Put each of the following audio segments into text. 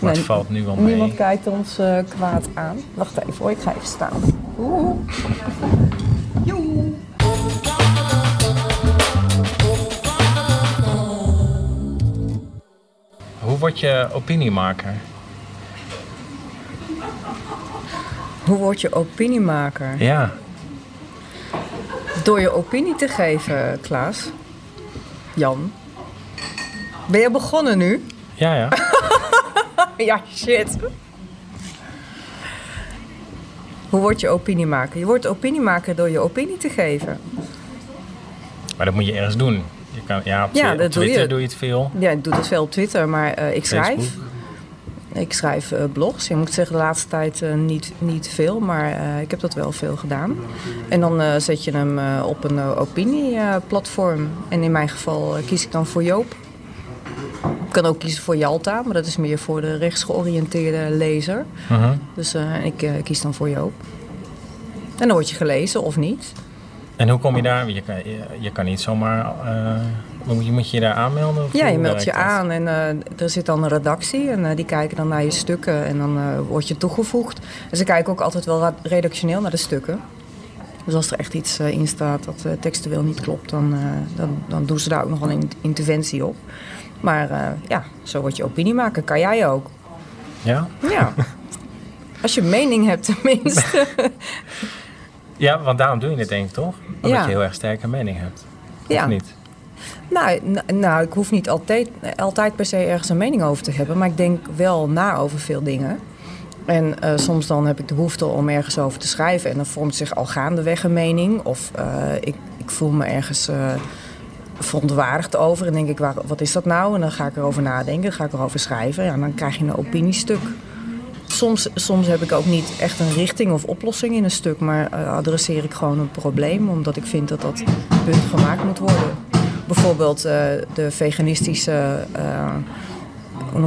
Maar het valt nu wel mee. Niemand kijkt ons eh, kwaad aan. Wacht even hoor, ik ga even staan. Oeh. Joe. Hoe word je opiniemaker? Hoe word je opiniemaker? Ja. Door je opinie te geven, Klaas. Jan. Ben je begonnen nu? Ja, ja. ja, shit. Hoe word je opiniemaker? Je wordt opiniemaker door je opinie te geven. Maar dat moet je ergens doen. Je kan, ja, op, Ja, Twi- op dat doe Twitter je. doe je het veel. Ja, ik doe dat veel op Twitter, maar eh, ik schrijf. Facebook. Ik schrijf eh, blogs. Je moet zeggen, de laatste tijd eh, niet, niet veel, maar ik heb dat wel veel gedaan. En dan zet je hem op een opinieplatform. en in mijn geval kies ik dan voor Joop. Ik kan ook kiezen voor Jalta, maar dat is meer voor de rechtsgeoriënteerde lezer. Mhm. Dus eh, ik eh, kies dan voor Joop. En dan word je gelezen of niet. En hoe kom je daar? Je kan, je, je kan niet zomaar... eh, moet, je, moet je daar aanmelden? Ja, je meldt je aan en er zit dan een redactie en die kijken dan naar je stukken en dan word je toegevoegd. En ze kijken ook altijd wel redactioneel naar de stukken. Dus als er echt iets in staat dat textueel niet klopt, dan, dan, dan doen ze daar ook nog wel een interventie op. Maar eh, ja, zo word je opinie maken. Kan jij ook. Ja? Ja. Als je mening hebt tenminste. Ja, want daarom doe je het denk ik toch? Omdat Ja. je heel erg sterke mening hebt. Ja. Of niet? Nou, nou, ik hoef niet altijd, altijd per se ergens een mening over te hebben, maar ik denk wel na over veel dingen. En eh, soms dan heb ik de behoefte om ergens over te schrijven en dan vormt zich al gaandeweg een mening. Of eh, ik, ik voel me ergens verontwaardigd over en denk ik, waar, wat is dat nou? En dan ga ik erover nadenken, ga ik erover schrijven. Ja, en dan krijg je een opiniestuk. Soms, soms heb ik ook niet echt een richting of oplossing in een stuk, maar eh, adresseer ik gewoon een probleem omdat ik vind dat dat punt gemaakt moet worden. Bijvoorbeeld eh, de veganistische. eh,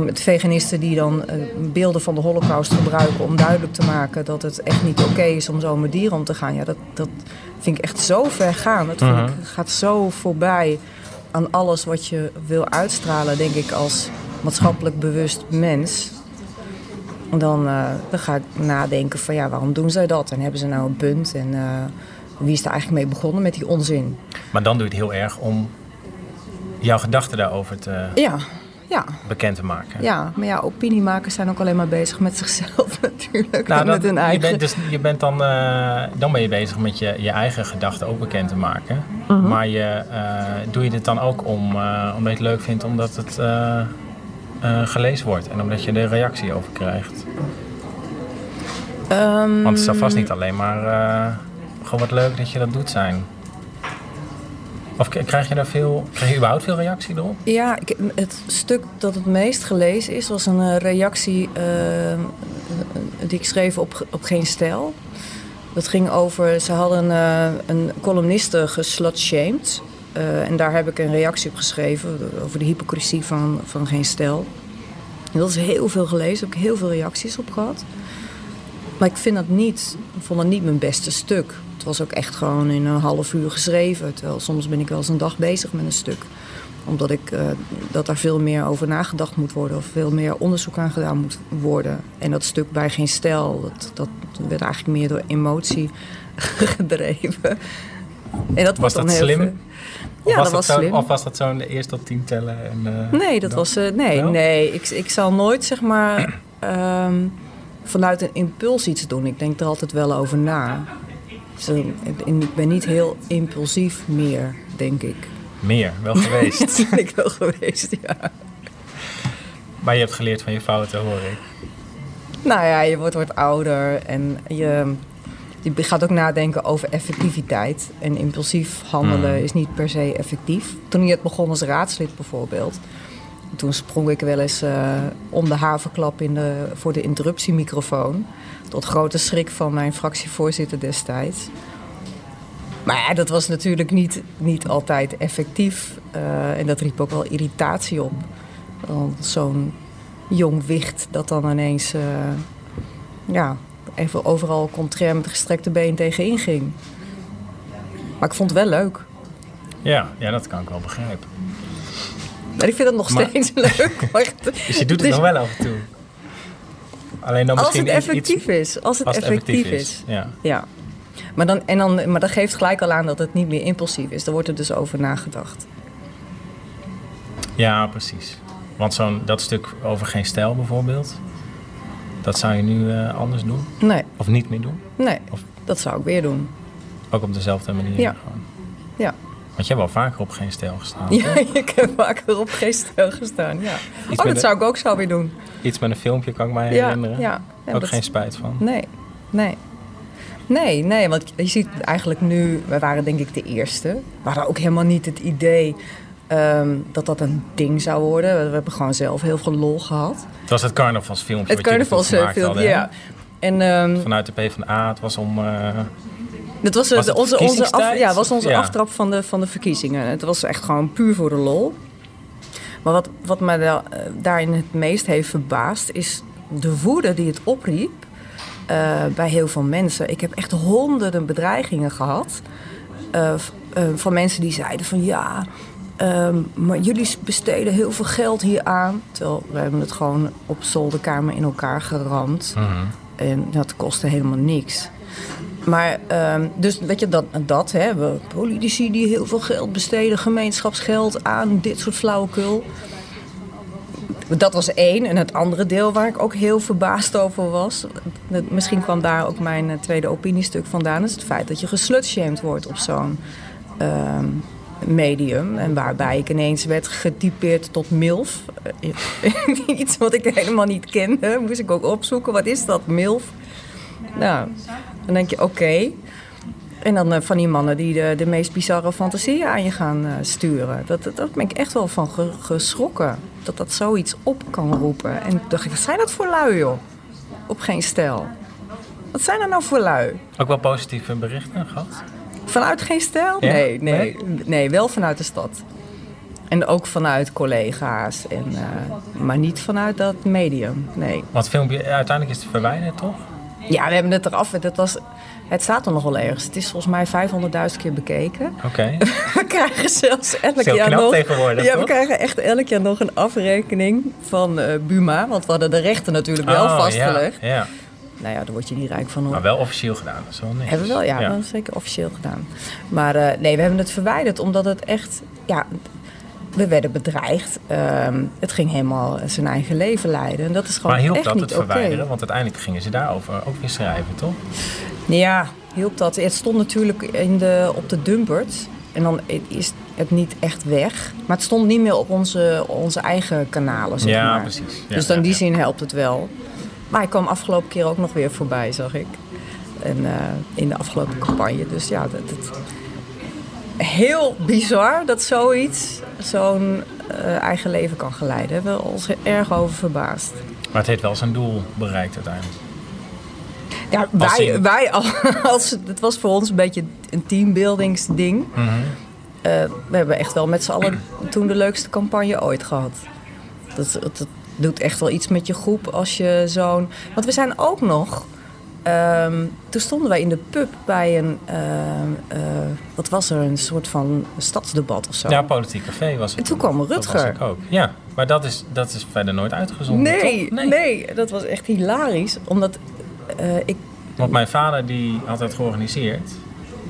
het, veganisten die dan eh, beelden van de holocaust gebruiken om duidelijk te maken dat het echt niet oké is om zo met dieren om te gaan. Ja, dat, dat vind ik echt zo ver gaan. Dat Mhm. ik, gaat zo voorbij aan alles wat je wil uitstralen, denk ik, als maatschappelijk bewust mens. En dan, eh, dan ga ik nadenken van ja, waarom doen zij dat? En hebben ze nou een punt? En eh, wie is er eigenlijk mee begonnen met die onzin? Maar dan doe je het heel erg om jouw gedachten daarover te, Ja, ja. bekend te maken. Ja, maar ja, opiniemakers zijn ook alleen maar bezig met zichzelf natuurlijk. Nou, en met hun je eigen... bent, dus, je bent dan, eh, dan ben je bezig met je, je eigen gedachten ook bekend te maken. Mhm. Maar je, eh, doe je dit dan ook om, eh, omdat je het leuk vindt, omdat het gelezen wordt en omdat je er reactie over krijgt? Ehm, Want het zal vast niet alleen maar gewoon wat leuk dat je dat doet zijn. Of krijg je daar veel, krijg je überhaupt veel reactie erop? Ja, ik, het stuk dat het meest gelezen is, was een eh, reactie eh, die ik schreef op, op Geen Stijl. Dat ging over, ze hadden eh, een columniste geslutshamed. Eh, en daar heb ik een reactie op geschreven over de hypocrisie van, van Geen Stijl. Dat is heel veel gelezen, heb ik heel veel reacties op gehad. Maar ik vind dat niet, ik vond dat niet mijn beste stuk. Het was ook echt gewoon in een half uur geschreven. Terwijl soms ben ik wel eens een dag bezig met een stuk. Omdat ik eh, dat daar veel meer over nagedacht moet worden. Of veel meer onderzoek aan gedaan moet worden. En dat stuk bij geen stijl, dat, dat werd eigenlijk meer door emotie gedreven. En dat Was dan dat heel slim? Of Ja, was dat was zo, slim. Of was dat zo'n eerst tot tien tellen? En, eh, Nee, dat dan- was. eh, nee, Wel? nee. Ik, ik zal nooit zeg maar ehm, vanuit een impuls iets doen. Ik denk er altijd wel over na. En ik ben niet heel impulsief meer, denk ik. Meer, wel geweest. Dat ben ik wel geweest, ja. maar je hebt geleerd van je fouten, hoor ik. Nou ja, je wordt, wordt ouder en je, je gaat ook nadenken over effectiviteit. En impulsief handelen Hmm. is niet per se effectief. Toen ik net begon als raadslid bijvoorbeeld... toen sprong ik wel eens eh, om de haverklap in de, voor de interruptiemicrofoon. Tot grote schrik van mijn fractievoorzitter destijds. Maar ja, dat was natuurlijk niet, niet altijd effectief. eh, en dat riep ook wel irritatie op. Want Zo'n jong wicht dat dan ineens... eh, ja, even overal contrair met gestrekte been tegenin ging. Maar ik vond het wel leuk. Ja, ja, dat kan ik wel begrijpen. Maar ik vind het nog Maar- steeds leuk. Maar Dus je doet het nog wel af en toe. Alleen dan Als het iets- effectief is. Als het als het effectief is. Ja. Ja. Maar, dan, en dan, maar dat geeft gelijk al aan dat het niet meer impulsief is. Daar wordt er dus over nagedacht. ja, precies. Want zo'n, dat stuk over geen stijl bijvoorbeeld, dat zou je nu eh, anders doen? Nee, Of niet meer doen? nee. Of- Dat zou ik weer doen. Ook op dezelfde manier? Ja. Gewoon. Ja. Want je hebt wel vaker op geen stijl gestaan. Ja, ik heb vaker op geen stijl gestaan. Ja. Iets Oh, dat zou ik ook zo weer doen. Iets met een filmpje kan ik mij herinneren. ja. ja Ook dat- geen spijt van. Nee, nee. Nee, nee, want je ziet eigenlijk nu, wij waren denk ik de eerste. We hadden ook helemaal niet het idee ehm, dat dat een ding zou worden. We hebben gewoon zelf heel veel lol gehad. Het was het carnavalsfilmpje Het wat jullie toen gemaakt carnavalsfilm, hadden, hè? ja. En ehm, Vanuit de PvdA, het was om... eh, dat was, eh, Was onze, onze, af, ja, was onze Ja. aftrap van de, van de verkiezingen. Het was echt gewoon puur voor de lol. Maar wat, wat me da- eh, daarin het meest heeft verbaasd... is de woede die het opriep eh, bij heel veel mensen. Ik heb echt honderden bedreigingen gehad... eh, eh, van mensen die zeiden van ja... ehm, maar jullie besteden heel veel geld hier aan. Terwijl we hebben het gewoon op zolderkamer in elkaar geramd. mhm. En dat kostte helemaal niks. Maar, ehm, dus weet je, dat, dat hè, we, politici die heel veel geld besteden, gemeenschapsgeld aan dit soort flauwekul. Dat was één. En het andere deel waar ik ook heel verbaasd over was, misschien kwam daar ook mijn eh, tweede opiniestuk vandaan, is het feit dat je geslutshamed wordt op zo'n ehm, medium. En waarbij ik ineens werd getypeerd tot MILF. Eh, Iets wat ik helemaal niet kende, moest ik ook opzoeken. Wat is dat, MILF? Nou, dan denk je, oké. En dan eh, van die mannen die de, de meest bizarre fantasieën aan je gaan eh, sturen. Dat, dat, daar ben ik echt wel van ge- geschrokken. Dat dat zoiets op kan roepen. En toen dacht ik, wat zijn dat voor lui, joh? Op geen stijl. Wat zijn er nou voor lui? Ook wel positieve berichten gehad? Vanuit geen stijl? Ja? Nee, nee, nee, wel vanuit de stad. En ook vanuit collega's. En, eh, maar niet vanuit dat medium, nee. Want filmpje, uiteindelijk is het verwijderd, toch? Ja, we hebben het eraf. Dat was, het staat er nog wel ergens. Het is volgens mij 500.000 keer bekeken. Oké. We krijgen zelfs elk jaar knap nog... tegenwoordig, ja, we krijgen echt elk jaar nog een afrekening van eh, Buma. Want we hadden de rechten natuurlijk wel Oh, vastgelegd. Ja, ja. Nou ja, daar word je niet rijk van hoor. Maar wel officieel gedaan. Dat is wel netjes. Hebben we wel, ja, is zeker officieel gedaan. Maar eh, nee, we hebben het verwijderd omdat het echt, ja, we werden bedreigd. Ehm, het ging helemaal zijn eigen leven leiden. En dat is gewoon Maar hielp echt dat niet het verwijderen? Want uiteindelijk gingen ze daarover ook weer schrijven, toch? Ja, hielp dat. Het stond natuurlijk in de, op de dumpert. En dan is het niet echt weg. Maar het stond niet meer op onze, onze eigen kanalen, zeg ja, maar. precies. Ja, dus in ja, die ja. zin helpt het wel. Maar hij kwam afgelopen keer ook nog weer voorbij, zag ik. En, eh, in de afgelopen campagne. Dus ja, dat, dat- heel bizar dat zoiets zo'n eh, eigen leven kan geleiden. Daar hebben we ons erg over verbaasd. Maar het heeft wel zijn doel bereikt uiteindelijk. Ja, wij, in- wij als, het was voor ons een beetje een teambuildingsding. Eh, we hebben echt wel met z'n allen toen de leukste campagne ooit gehad. Dat, dat doet echt wel iets met je groep als je zo'n... Want we zijn ook nog... ehm, toen stonden wij in de pub bij een... ehm, eh, wat was er? Een soort van stadsdebat of zo. Ja, Politiek Café was het. En toen kwam Dat Rutger. was ik ook. Ja, maar dat is, dat is verder nooit uitgezonden, nee, nee, dat was echt hilarisch. Omdat eh, ik... Want mijn vader die had het georganiseerd.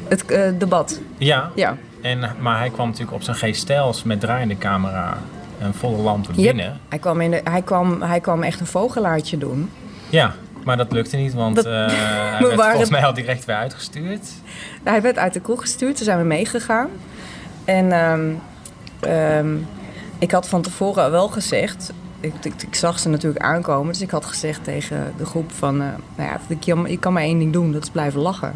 Het eh, debat, Ja, ja. en, maar hij kwam natuurlijk op zijn G-stijls met draaiende camera en volle lampen Yep. binnen. Hij kwam, in de, hij, kwam, hij kwam echt een vogelaartje doen. Ja, maar dat lukte niet, want Dat- eh, hij We werd waren- volgens mij al direct weer uitgestuurd. Hij werd uit de kroeg gestuurd, toen zijn we meegegaan. En ehm, ehm, ik had van tevoren wel gezegd... Ik, ik, ik zag ze natuurlijk aankomen, dus ik had gezegd tegen de groep van... eh, nou ja, ik, kan- ik kan maar één ding doen, dat is blijven lachen.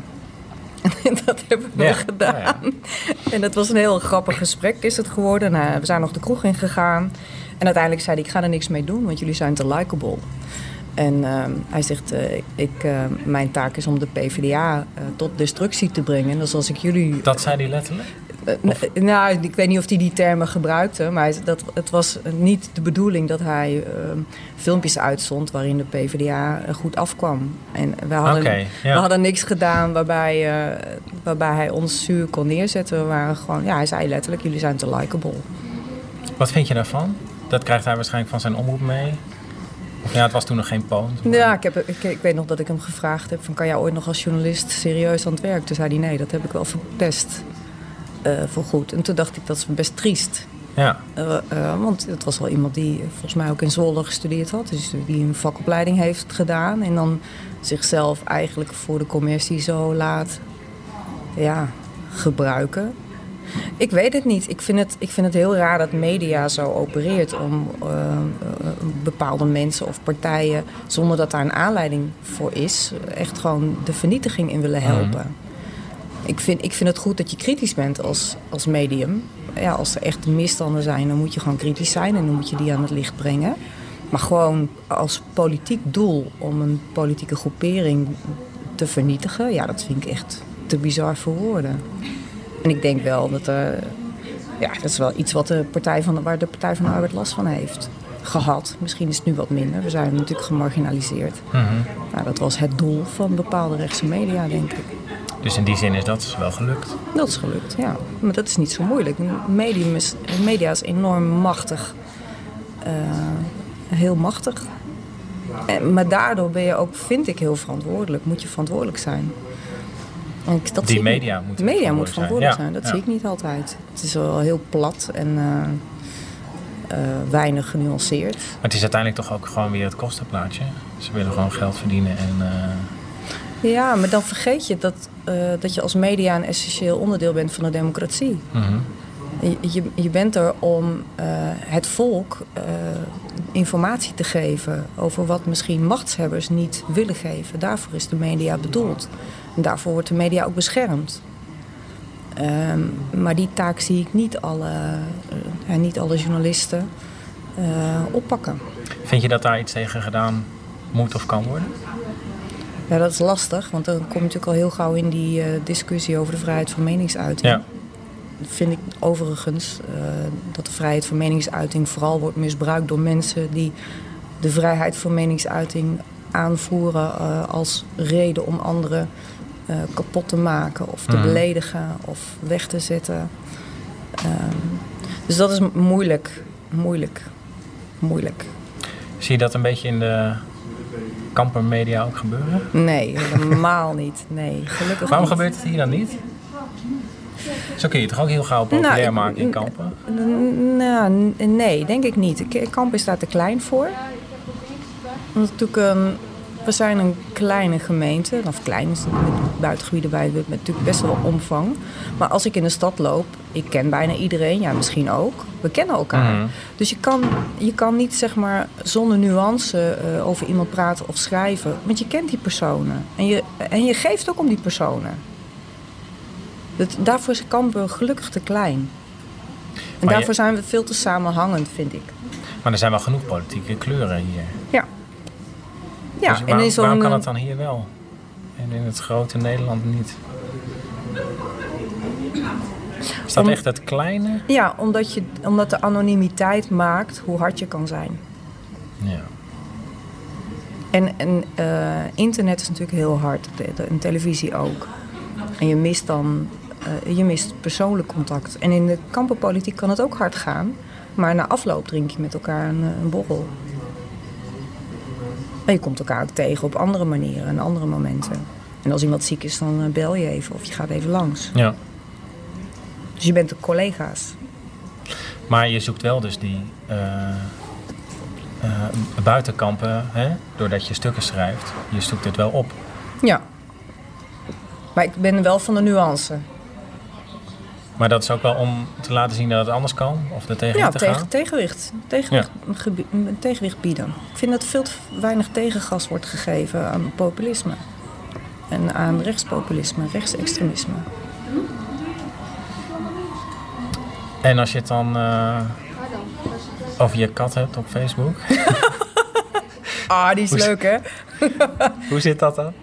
En dat hebben we Ja, gedaan. ja, ja. En dat was een heel grappig gesprek is het geworden. Nou, we zijn nog de kroeg ingegaan. En uiteindelijk zei hij, ik ga er niks mee doen, want jullie zijn te likable. En ehm, hij zegt, eh, ik, eh, mijn taak is om de PvdA eh, tot destructie te brengen. Dus als ik jullie... Dat zei hij letterlijk? Nou, ik weet niet of hij die termen gebruikte, maar dat, het was niet de bedoeling dat hij ehm, filmpjes uitzond waarin de PvdA goed afkwam. En we hadden, we hadden niks gedaan waarbij, waarbij hij ons zuur kon neerzetten. We waren gewoon, ja, hij zei letterlijk, jullie zijn te likable. Wat vind je daarvan? Dat krijgt hij waarschijnlijk van zijn omroep mee. Ja, het was toen nog geen maar- Ja, ik, heb, ik, ik weet nog dat ik hem gevraagd heb: van, kan jij ooit nog als journalist serieus aan het werk? Toen zei hij nee, dat heb ik wel verpest. eh voor goed. En toen dacht ik dat is best triest. Ja, Eh, eh, want het was wel iemand die volgens mij ook in Zwolle gestudeerd had. Dus die een vakopleiding heeft gedaan. En dan zichzelf eigenlijk voor de commercie zo laat ja, gebruiken. Ik weet het niet. Ik vind het, ik vind het heel raar dat media zo opereert om eh, eh, bepaalde mensen of partijen, zonder dat daar een aanleiding voor is, echt gewoon de vernietiging in willen helpen. Ik vind, ik vind het goed dat je kritisch bent als, als medium. Ja, als er echt misstanden zijn, dan moet je gewoon kritisch zijn en dan moet je die aan het licht brengen. Maar gewoon als politiek doel om een politieke groepering te vernietigen, ja, dat vind ik echt te bizar voor woorden. En ik denk wel dat er, ja, dat is wel iets wat de Partij van de, waar de Partij van de Arbeid last van heeft gehad. Misschien is het nu wat minder. We zijn natuurlijk gemarginaliseerd. mhm. Nou, dat was het doel van bepaalde rechtse media, denk ik. dus in die zin is dat wel gelukt. Dat is gelukt, ja. Maar dat is niet zo moeilijk. Medium is, media is enorm machtig. Eh, heel machtig. En, maar daardoor ben je ook, vind ik, heel verantwoordelijk. Moet je verantwoordelijk zijn. Dat Die media moeten De media moet verantwoordelijk zijn. zijn. Dat zie ik niet altijd. Het is wel heel plat en eh, eh, weinig genuanceerd. Maar het is uiteindelijk toch ook gewoon weer het kostenplaatje. Ze willen gewoon geld verdienen en... eh, Ja, maar dan vergeet je dat, dat je als media een essentieel onderdeel bent van de democratie. mhm. Je, je, je bent er om het volk informatie te geven over wat misschien machtshebbers niet willen geven. Daarvoor is de media bedoeld. En daarvoor wordt de media ook beschermd. Ehm, maar die taak zie ik niet alle, en niet alle journalisten eh, oppakken. Vind je dat daar iets tegen gedaan moet of kan worden? Ja, dat is lastig, want dan kom je natuurlijk al heel gauw in die discussie over de vrijheid van meningsuiting. Ja. vind ik overigens dat de vrijheid van meningsuiting vooral wordt misbruikt door mensen die de vrijheid van meningsuiting aanvoeren als reden om anderen eh, kapot te maken of te Mhm. beledigen of weg te zetten. Ehm, dus dat is moeilijk, moeilijk, moeilijk. Zie je dat een beetje in de kampermedia ook gebeuren? Nee, helemaal niet. Nee, gelukkig Waarom niet. gebeurt het hier dan niet? Zo kun je het toch ook heel gauw populair Nou, ik- maken in kampen? Nou, nee, denk ik niet. K- Kamp is daar te klein voor. Want natuurlijk, een, we zijn een kleine gemeente. Of klein is het met buitengebieden bij. Met natuurlijk best wel omvang. Maar als ik in de stad loop, ik ken bijna iedereen. Ja, misschien ook. We kennen elkaar. Mhm. Dus je kan, je kan niet zeg maar zonder nuance eh, over iemand praten of schrijven. Want je kent die personen. En je, en je geeft ook om die personen. Dat, daarvoor is Kampen gelukkig te klein. En Maar je- daarvoor zijn we veel te samenhangend, vind ik. Maar er zijn wel genoeg politieke kleuren hier. Ja. Ja, dus en waarom, kan eh, het dan hier wel? En in het grote Nederland niet? Is dat Om- echt het kleine? Ja, omdat, je, omdat de anonimiteit maakt hoe hard je kan zijn. Ja. En, en eh, internet is natuurlijk heel hard. de- de- En televisie ook. En je mist dan eh, je mist persoonlijk contact. En in de kampenpolitiek kan het ook hard gaan. Maar na afloop drink je met elkaar een, een borrel. En je komt elkaar ook tegen op andere manieren en andere momenten. En als iemand ziek is, dan eh, bel je even of je gaat even langs. ja. Dus je bent de collega's. Maar je zoekt wel dus die eh, eh, buitenkampen, hè? doordat je stukken schrijft. Je zoekt het wel op. Ja. Maar ik ben wel van de nuance. Maar dat is ook wel om te laten zien dat het anders kan? Of er tegenin Ja, te tegen, gaan? tegenwicht. Tegenwicht, tegenwicht bieden. Ik vind dat veel te weinig tegengas wordt gegeven aan populisme. En aan rechtspopulisme, rechtsextremisme. En als je het dan eh, over je kat hebt op Facebook, Ah, die is Hoe is- leuk hè? hoe zit dat dan?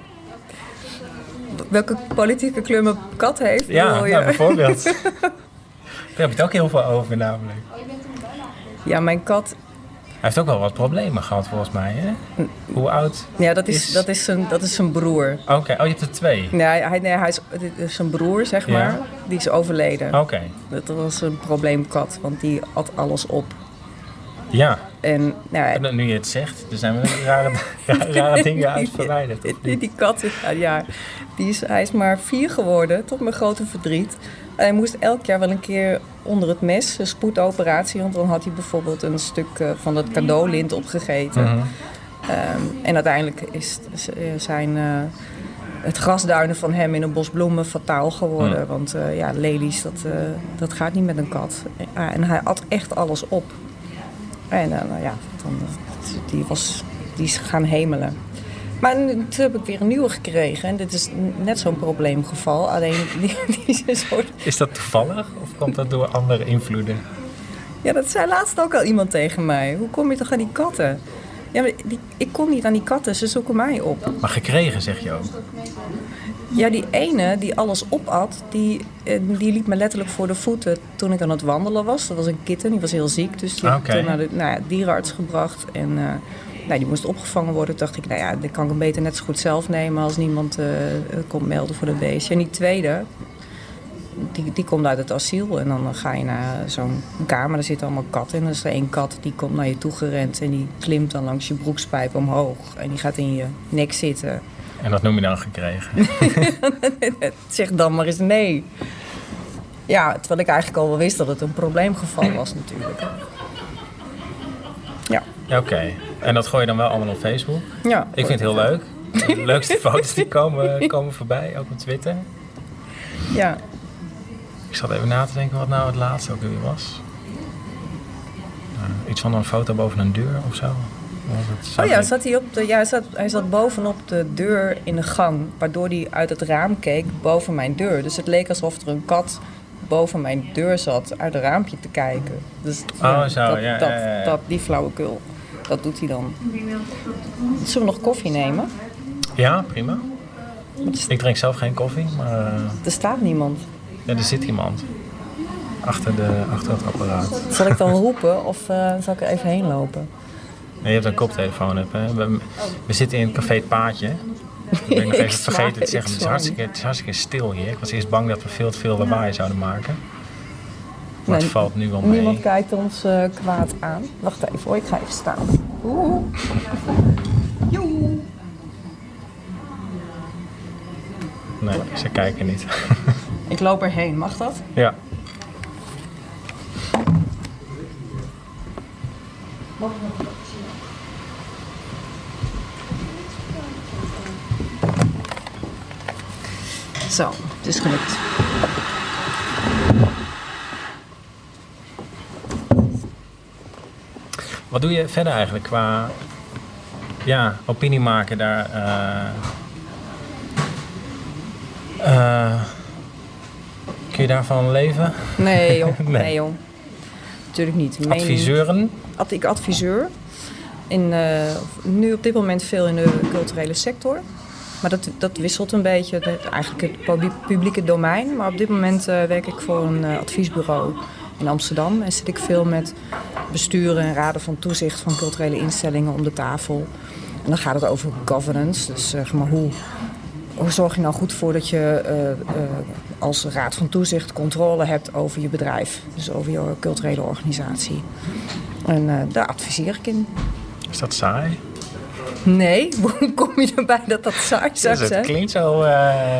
Welke politieke kleur mijn kat heeft? Ja, je? nou, bijvoorbeeld. Daar heb je het ook heel veel over namelijk. ja, mijn kat, Hij heeft ook wel wat problemen gehad volgens mij, hè? Hoe oud? ja, dat is, Is- dat is, zijn, dat is zijn broer. Oké, oh je hebt er twee. Nee, hij, nee, hij is, zijn broer, zeg Ja. maar. Die is overleden. Oké. Dat was een probleemkat, want die at alles op. Ja, En nou, nu je het zegt, er zijn wel rare, rare, dingen uit verwijderd. Die, kat, is- ja, die is, hij is maar vier geworden, tot mijn grote verdriet. Hij moest elk jaar wel een keer onder het mes, een spoedoperatie. Want dan had hij bijvoorbeeld een stuk eh, van dat cadeaulint opgegeten. Mhm. Ehm, en uiteindelijk is eh, zijn, eh, het grasduinen van hem in een bos bloemen fataal geworden. Hmm. Want ja, lelies, dat, dat gaat niet met een kat. Ja, en hij at echt alles op. En eh, nou ja, dan, eh, die, was, die is gaan hemelen. Maar toen heb ik weer een nieuwe gekregen. En dit is net zo'n probleemgeval. Alleen die, die is een soort... Is dat toevallig of komt dat door andere invloeden? Ja, dat zei laatst ook al iemand tegen mij. Hoe kom je toch aan die katten? Ja, maar die, ik kom niet aan die katten. Ze zoeken mij op. Maar gekregen zeg je ook. Ja, die ene die alles opat, die, eh, die liep me letterlijk voor de voeten toen ik aan het wandelen was. Dat was een kitten, die was heel ziek. Dus die heb ik toen naar de nou ja, dierenarts gebracht. En eh, nou, die moest opgevangen worden. Toen dacht ik, nou ja, dan kan ik hem beter net zo goed zelf nemen als niemand eh, komt melden voor de beestje. En die tweede, die, die komt uit het asiel. En dan ga je naar zo'n kamer, daar zitten allemaal katten. En dan is er één kat die komt naar je toe gerend. En die klimt dan langs je broekspijp omhoog. En die gaat in je nek zitten. En dat noem je dan gekregen. zeg dan maar eens nee. Ja, terwijl ik eigenlijk al wel wist dat het een probleemgeval was natuurlijk. Ja, Oké. En dat gooi je dan wel allemaal op Facebook? ja. Ik vind het heel leuk. De leukste foto's die komen, komen voorbij, ook op Twitter. Ja, Ik zat even na te denken wat nou het laatste ook weer was. Eh, iets van een foto boven een deur of zo. Het oh ja, zat hij, op de, ja hij, zat, hij zat bovenop de deur in de gang, waardoor hij uit het raam keek boven mijn deur. Dus het leek alsof er een kat boven mijn deur zat uit een raampje te kijken. Dus Oh, zo, dat, ja, dat, ja. Dat, die flauwekul, dat doet hij dan. Zullen we nog koffie nemen? Ja, prima. Ik drink zelf geen koffie, maar eh, Er staat niemand. ja, er zit iemand. Achter, de, achter het apparaat. Zal ik dan roepen of eh, zal ik er even heen lopen? Nee, je hebt een koptelefoon. Heb, hè? We, we zitten in het café Het Paadje. Ik ben nog even vergeten te zeggen. Het is, hartstikke, het is hartstikke stil hier. Ik was eerst bang dat we veel te veel lawaai zouden maken. Maar het Nee, valt nu wel mee. Niemand kijkt ons eh, kwaad aan. Wacht even hoor, ik ga even staan. Oeh. Nee, ze kijken niet. Ik loop erheen, mag dat? ja. Zo, het is gelukt. Wat doe je verder eigenlijk qua ja, opinie maken daar? eh, eh, kun je daarvan leven? Nee joh, nee, Nee. joh. Natuurlijk niet. Adviseuren? Ad- ik adviseur. In, eh, nu op dit moment veel in de culturele sector. Maar dat, dat wisselt een beetje. Eigenlijk het pub- publieke domein. Maar op dit moment eh, werk ik voor een eh, adviesbureau in Amsterdam. En zit ik veel met besturen en raden van toezicht van culturele instellingen om de tafel. En dan gaat het over governance. Dus zeg maar hoe, hoe zorg je nou goed voor dat je eh, eh, als raad van toezicht controle hebt over je bedrijf. Dus over je culturele organisatie. En eh, daar adviseer ik in. Is dat saai? Nee, hoe kom je erbij dat dat saai zou Dus het zijn? klinkt zo... eh,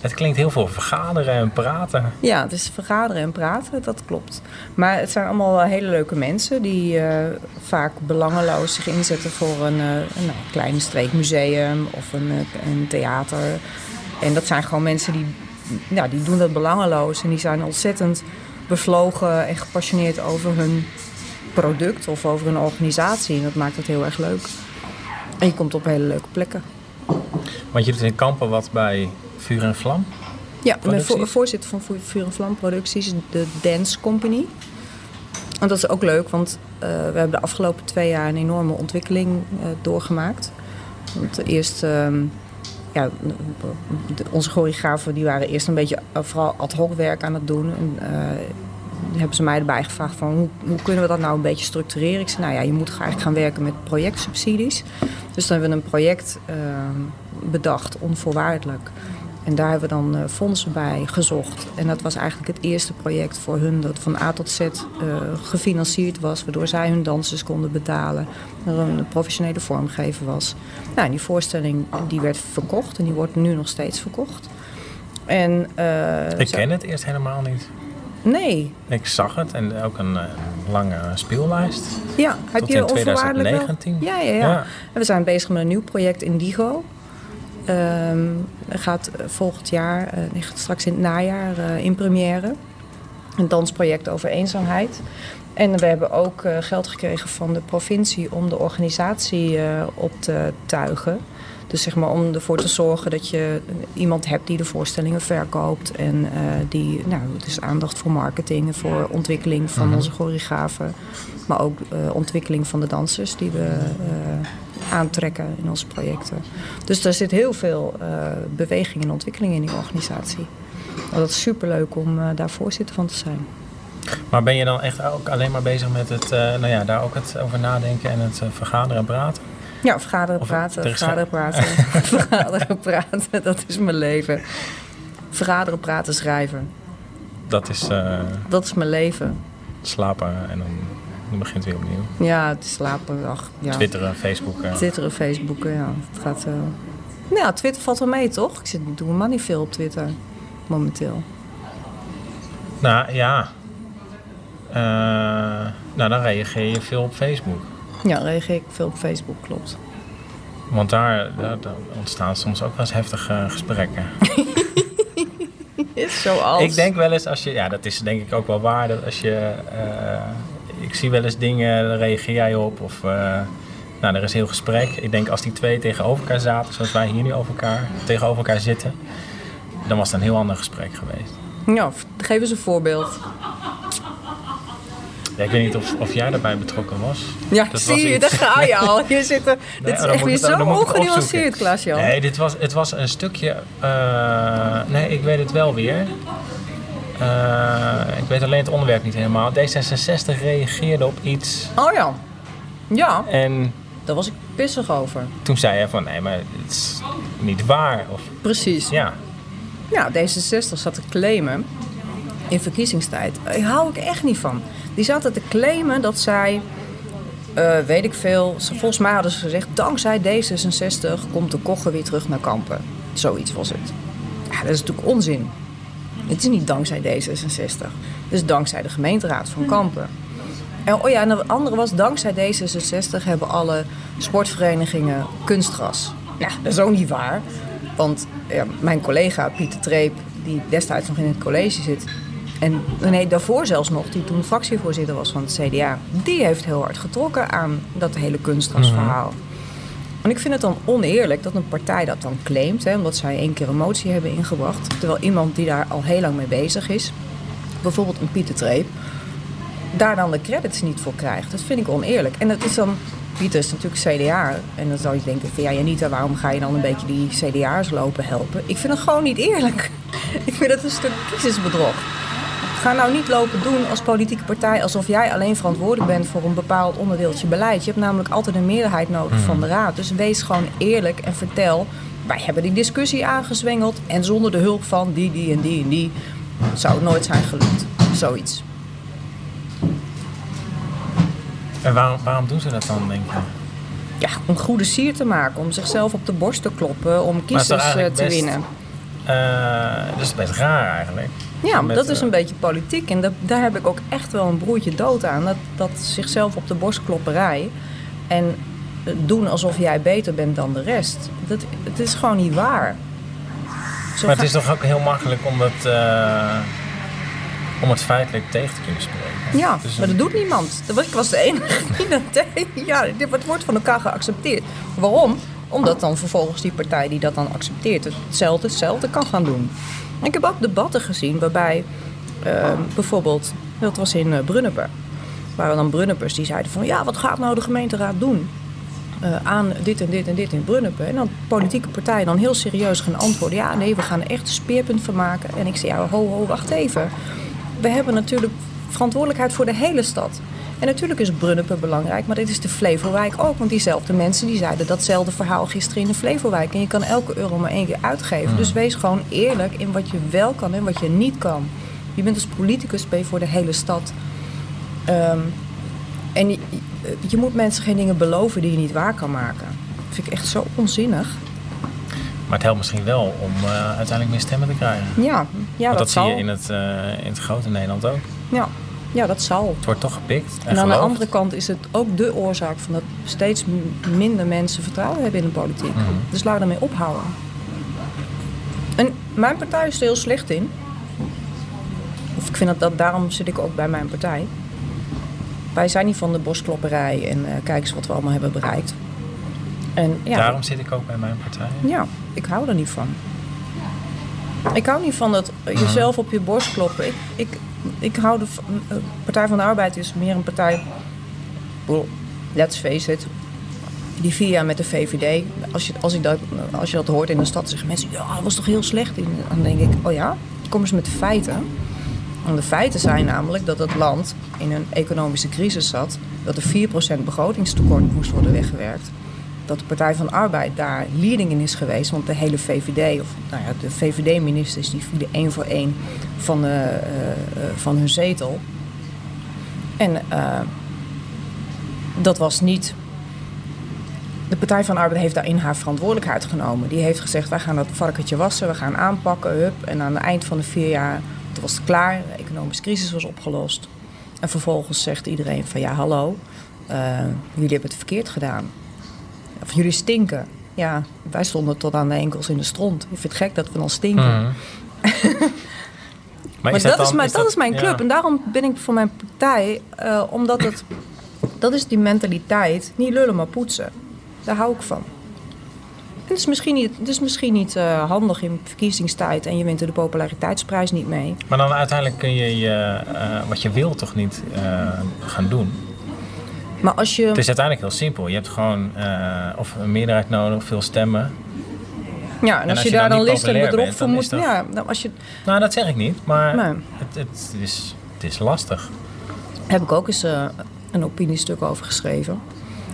het klinkt heel veel vergaderen en praten. Ja, het is vergaderen en praten, dat klopt. Maar het zijn allemaal wel hele leuke mensen die eh, vaak belangeloos zich inzetten voor een, eh, een nou, klein streekmuseum of een, eh, een theater. En dat zijn gewoon mensen die, ja, die doen dat belangeloos en die zijn ontzettend bevlogen en gepassioneerd over hun product of over hun organisatie. En dat maakt het heel erg leuk. En je komt op hele leuke plekken. Want je doet in Kampen wat bij Vuur en Vlam. Ja, ik ben Producties? voor, voorzitter van Vu- Vuur en Vlam Producties, de Dance Company. En dat is ook leuk, want eh, we hebben de afgelopen twee jaar een enorme ontwikkeling eh, doorgemaakt. Want eerst, ehm, ja, de- onze choreografen die waren eerst een beetje eh, vooral ad hoc werk aan het doen. En, hebben ze mij erbij gevraagd van hoe, hoe kunnen we dat nou een beetje structureren? Ik zei, nou ja, je moet eigenlijk gaan werken met projectsubsidies. Dus dan hebben we een project ehm, bedacht, onvoorwaardelijk. En daar hebben we dan uh, fondsen bij gezocht. En dat was eigenlijk het eerste project voor hun dat van A tot Z uh, gefinancierd was. Waardoor zij hun dansers konden betalen. Er een professionele vormgever was. Nou, die voorstelling die werd verkocht en die wordt nu nog steeds verkocht. En, uh, Ik ken het eerst helemaal niet. Nee. Ik zag het en ook een, lange speellijst. Ja, heb Tot je in 2019. Ja, ja, ja, ja. En we zijn bezig met een nieuw project Indigo. Um, gaat volgend jaar, uh, straks in het najaar, uh, in première. Een dansproject over eenzaamheid. En we hebben ook geld gekregen van de provincie om de organisatie op te tuigen. Dus zeg maar om ervoor te zorgen dat je iemand hebt die de voorstellingen verkoopt. En uh, die, nou, dus aandacht voor marketing en voor ontwikkeling van onze choreografen. Maar ook uh, ontwikkeling van de dansers die we uh, aantrekken in onze projecten. Dus er zit heel veel beweging en ontwikkeling in die organisatie. En dat is superleuk om daar voorzitter van te zijn. Maar ben je dan echt ook alleen maar bezig met het, nou ja, daar ook het over nadenken en het vergaderen en praten? Ja, vergaderen, praten, vergaderen, praten. vergaderen, praten, dat is mijn leven. Vergaderen, praten, schrijven. Dat is... Uh, dat is mijn leven. Slapen en dan, dan begint het weer opnieuw. Ja, het is slapen. Ach, ja. Twitteren, Facebooken. Twitteren, Facebooken, ja. Het gaat... Uh... Nou, Twitter valt wel mee, toch? Ik zit, doe maar niet veel op Twitter, momenteel. Nou, ja. Uh, nou, dan reageer je veel op Facebook. Ja, reageer ik veel op Facebook, klopt. Want daar, daar, ontstaan soms ook wel eens heftige gesprekken. is zoals. Ik denk wel eens als je, ja, dat is denk ik ook wel waar, dat als je, uh, ik zie wel eens dingen, daar reageer jij op of, uh, nou, er is heel gesprek. Ik denk als die twee tegenover elkaar zaten, zoals wij hier nu over elkaar, tegenover elkaar zitten, dan was het een heel ander gesprek geweest. Ja, geef eens een voorbeeld. Ja, ik weet niet of, of jij daarbij betrokken was. Ja, dat zie je, daar ga je al. Je zit er, dit is echt weer zo ongenuanceerd, Klaas-Jan. Nee, dit was, het was een stukje... Uh, nee, ik weet het wel weer. Uh, ik weet alleen het onderwerp niet helemaal. D66 reageerde op iets. Oh ja. Ja. En... Daar was ik pissig over. Toen zei hij van, nee, maar het is niet waar. Of, Precies. Ja. Ja, D66 zat te claimen in verkiezingstijd. Daar hou ik echt niet van. Die zaten te claimen dat zij, uh, weet ik veel, volgens mij hadden ze gezegd: dankzij D66 komt de kogger weer terug naar Kampen. Zoiets was het. Ja, dat is natuurlijk onzin. Het is niet dankzij D66. Het is dankzij de gemeenteraad van Kampen. En, oh ja, en de andere was dankzij D66 hebben alle sportverenigingen kunstgras. Ja, dat is ook niet waar. Want mijn collega Pieter Treep, die destijds nog in het college zit, en nee, daarvoor zelfs nog, die toen fractievoorzitter was van het CDA, die heeft heel hard getrokken aan dat hele kunstgrasverhaal. Mm En ik vind het dan oneerlijk dat een partij dat dan claimt, hè, omdat zij één keer een motie hebben ingebracht, terwijl iemand die daar al heel lang mee bezig is, bijvoorbeeld een Pieter Treep, daar dan de credits niet voor krijgt. Dat vind ik oneerlijk. En dat is dan, Pieter is natuurlijk CDA. En dan zou je denken van ja Janita, waarom ga je dan een beetje die CDA's lopen helpen? Ik vind het gewoon niet eerlijk. ik vind het een stuk kiezelsbedrog. Ga nou niet lopen doen als politieke partij alsof jij alleen verantwoordelijk bent voor een bepaald onderdeeltje beleid. Je hebt namelijk altijd een meerderheid nodig van de raad. Dus wees gewoon eerlijk en vertel. Wij hebben die discussie aangezwengeld en zonder de hulp van die, die en die en die zou het nooit zijn gelukt. Zoiets. En waarom, waarom doen ze dat dan, denk je? Ja, om goede sier te maken, om zichzelf op de borst te kloppen, om kiezers eh, te winnen. Uh, dat is best raar eigenlijk. Ja, dat is een beetje politiek. En dat, daar heb ik ook echt wel een broertje dood aan. Dat, dat zichzelf op de borstklopperij. En doen alsof jij beter bent dan de rest. Dat, het is gewoon niet waar. Zo maar het is toch ook heel makkelijk om het, uh, om het feitelijk tegen te kunnen spreken. Ja, maar dat doet niemand. Ik was de enige die dat deed. Ja, dit wordt van elkaar geaccepteerd. Waarom? Omdat dan vervolgens die partij die dat dan accepteert... hetzelfde, hetzelfde kan gaan doen. Ik heb ook debatten gezien waarbij uh, bijvoorbeeld, dat was in uh, Brunneper, waren dan Brunnepers die zeiden van ja, wat gaat nou de gemeenteraad doen? Uh, aan dit en dit en dit in Brunneper. En dan politieke partijen dan heel serieus gaan antwoorden: ja, nee, we gaan er echt een speerpunt van maken. En ik zei: ja, ho, ho, wacht even. We hebben natuurlijk verantwoordelijkheid voor de hele stad. En natuurlijk is Brunnepen belangrijk, maar dit is de Flevowijk ook. Want diezelfde mensen die zeiden datzelfde verhaal gisteren in de Flevowijk. En je kan elke euro maar één keer uitgeven. Mm. Dus wees gewoon eerlijk in wat je wel kan en wat je niet kan. Je bent als politicus ben je voor de hele stad. Ehm, en je, moet mensen geen dingen beloven die je niet waar kan maken. Dat vind ik echt zo onzinnig. Maar het helpt misschien wel om eh, uiteindelijk meer stemmen te krijgen. Ja, ja Want dat, dat, zie zal. je in het, eh, in het grote Nederland ook. Ja. Ja, dat zal. Het wordt toch gepikt en, En aan de andere kant is het ook de oorzaak van dat steeds minder mensen vertrouwen hebben in de politiek. Mhm. Dus laten we ermee ophouden. En mijn partij is er heel slecht in. Of ik vind dat, dat daarom zit ik ook bij mijn partij. Wij zijn niet van de borstklopperij en eh, kijk eens wat we allemaal hebben bereikt. En ja, Daarom zit ik ook bij mijn partij. ja, ik hou er niet van. Ik hou niet van dat eh, jezelf op je borst kloppen. Ik, ik, ik hou de eh, Partij van de Arbeid is meer een partij. Let's face it. Die vier jaar met de VVD. Als je, als, ik dat, als je dat hoort in de stad, zeggen mensen: Ja, dat was toch heel slecht. Dan denk ik: Oh ja, kom eens met de feiten. En de feiten zijn namelijk dat het land in een economische crisis zat. Dat er 4% begrotingstekort moest worden weggewerkt dat de Partij van Arbeid daar leading in is geweest. Want de hele VVD, of nou ja, de VVD-ministers, die vielen één voor één van, eh, eh, eh, van hun zetel. En dat was niet. De Partij van Arbeid heeft daarin haar verantwoordelijkheid genomen. Die heeft gezegd: wij gaan dat varkentje wassen, we gaan aanpakken. Hup. En aan het eind van de vier jaar toen was het klaar, de economische crisis was opgelost. En vervolgens zegt iedereen: van ja, hallo, jullie hebben het verkeerd gedaan. Of jullie stinken. Ja, wij stonden tot aan de enkels in de stront. Ik vind het gek dat we dan stinken. Maar is dat, dan- is mijn, dat, is mijn ja. club. En daarom ben ik voor mijn partij. eh, omdat het... Dat is die mentaliteit. Niet lullen, maar poetsen. Daar hou ik van. En het is misschien niet, het is misschien niet eh, handig in verkiezingstijd... en je wint er de populariteitsprijs niet mee. Maar dan uiteindelijk kun je, je eh, wat je wil toch niet gaan doen. Maar als je... Het is uiteindelijk heel simpel. Je hebt gewoon eh, of een meerderheid nodig, veel stemmen. ja, en als, als je je daar dan dan list en bedrog voor moet... dat- Ja, nou, als je... Nou, dat zeg ik niet, maar Nee. het, het, is, het is lastig. heb ik ook eens eh, een opiniestuk over geschreven.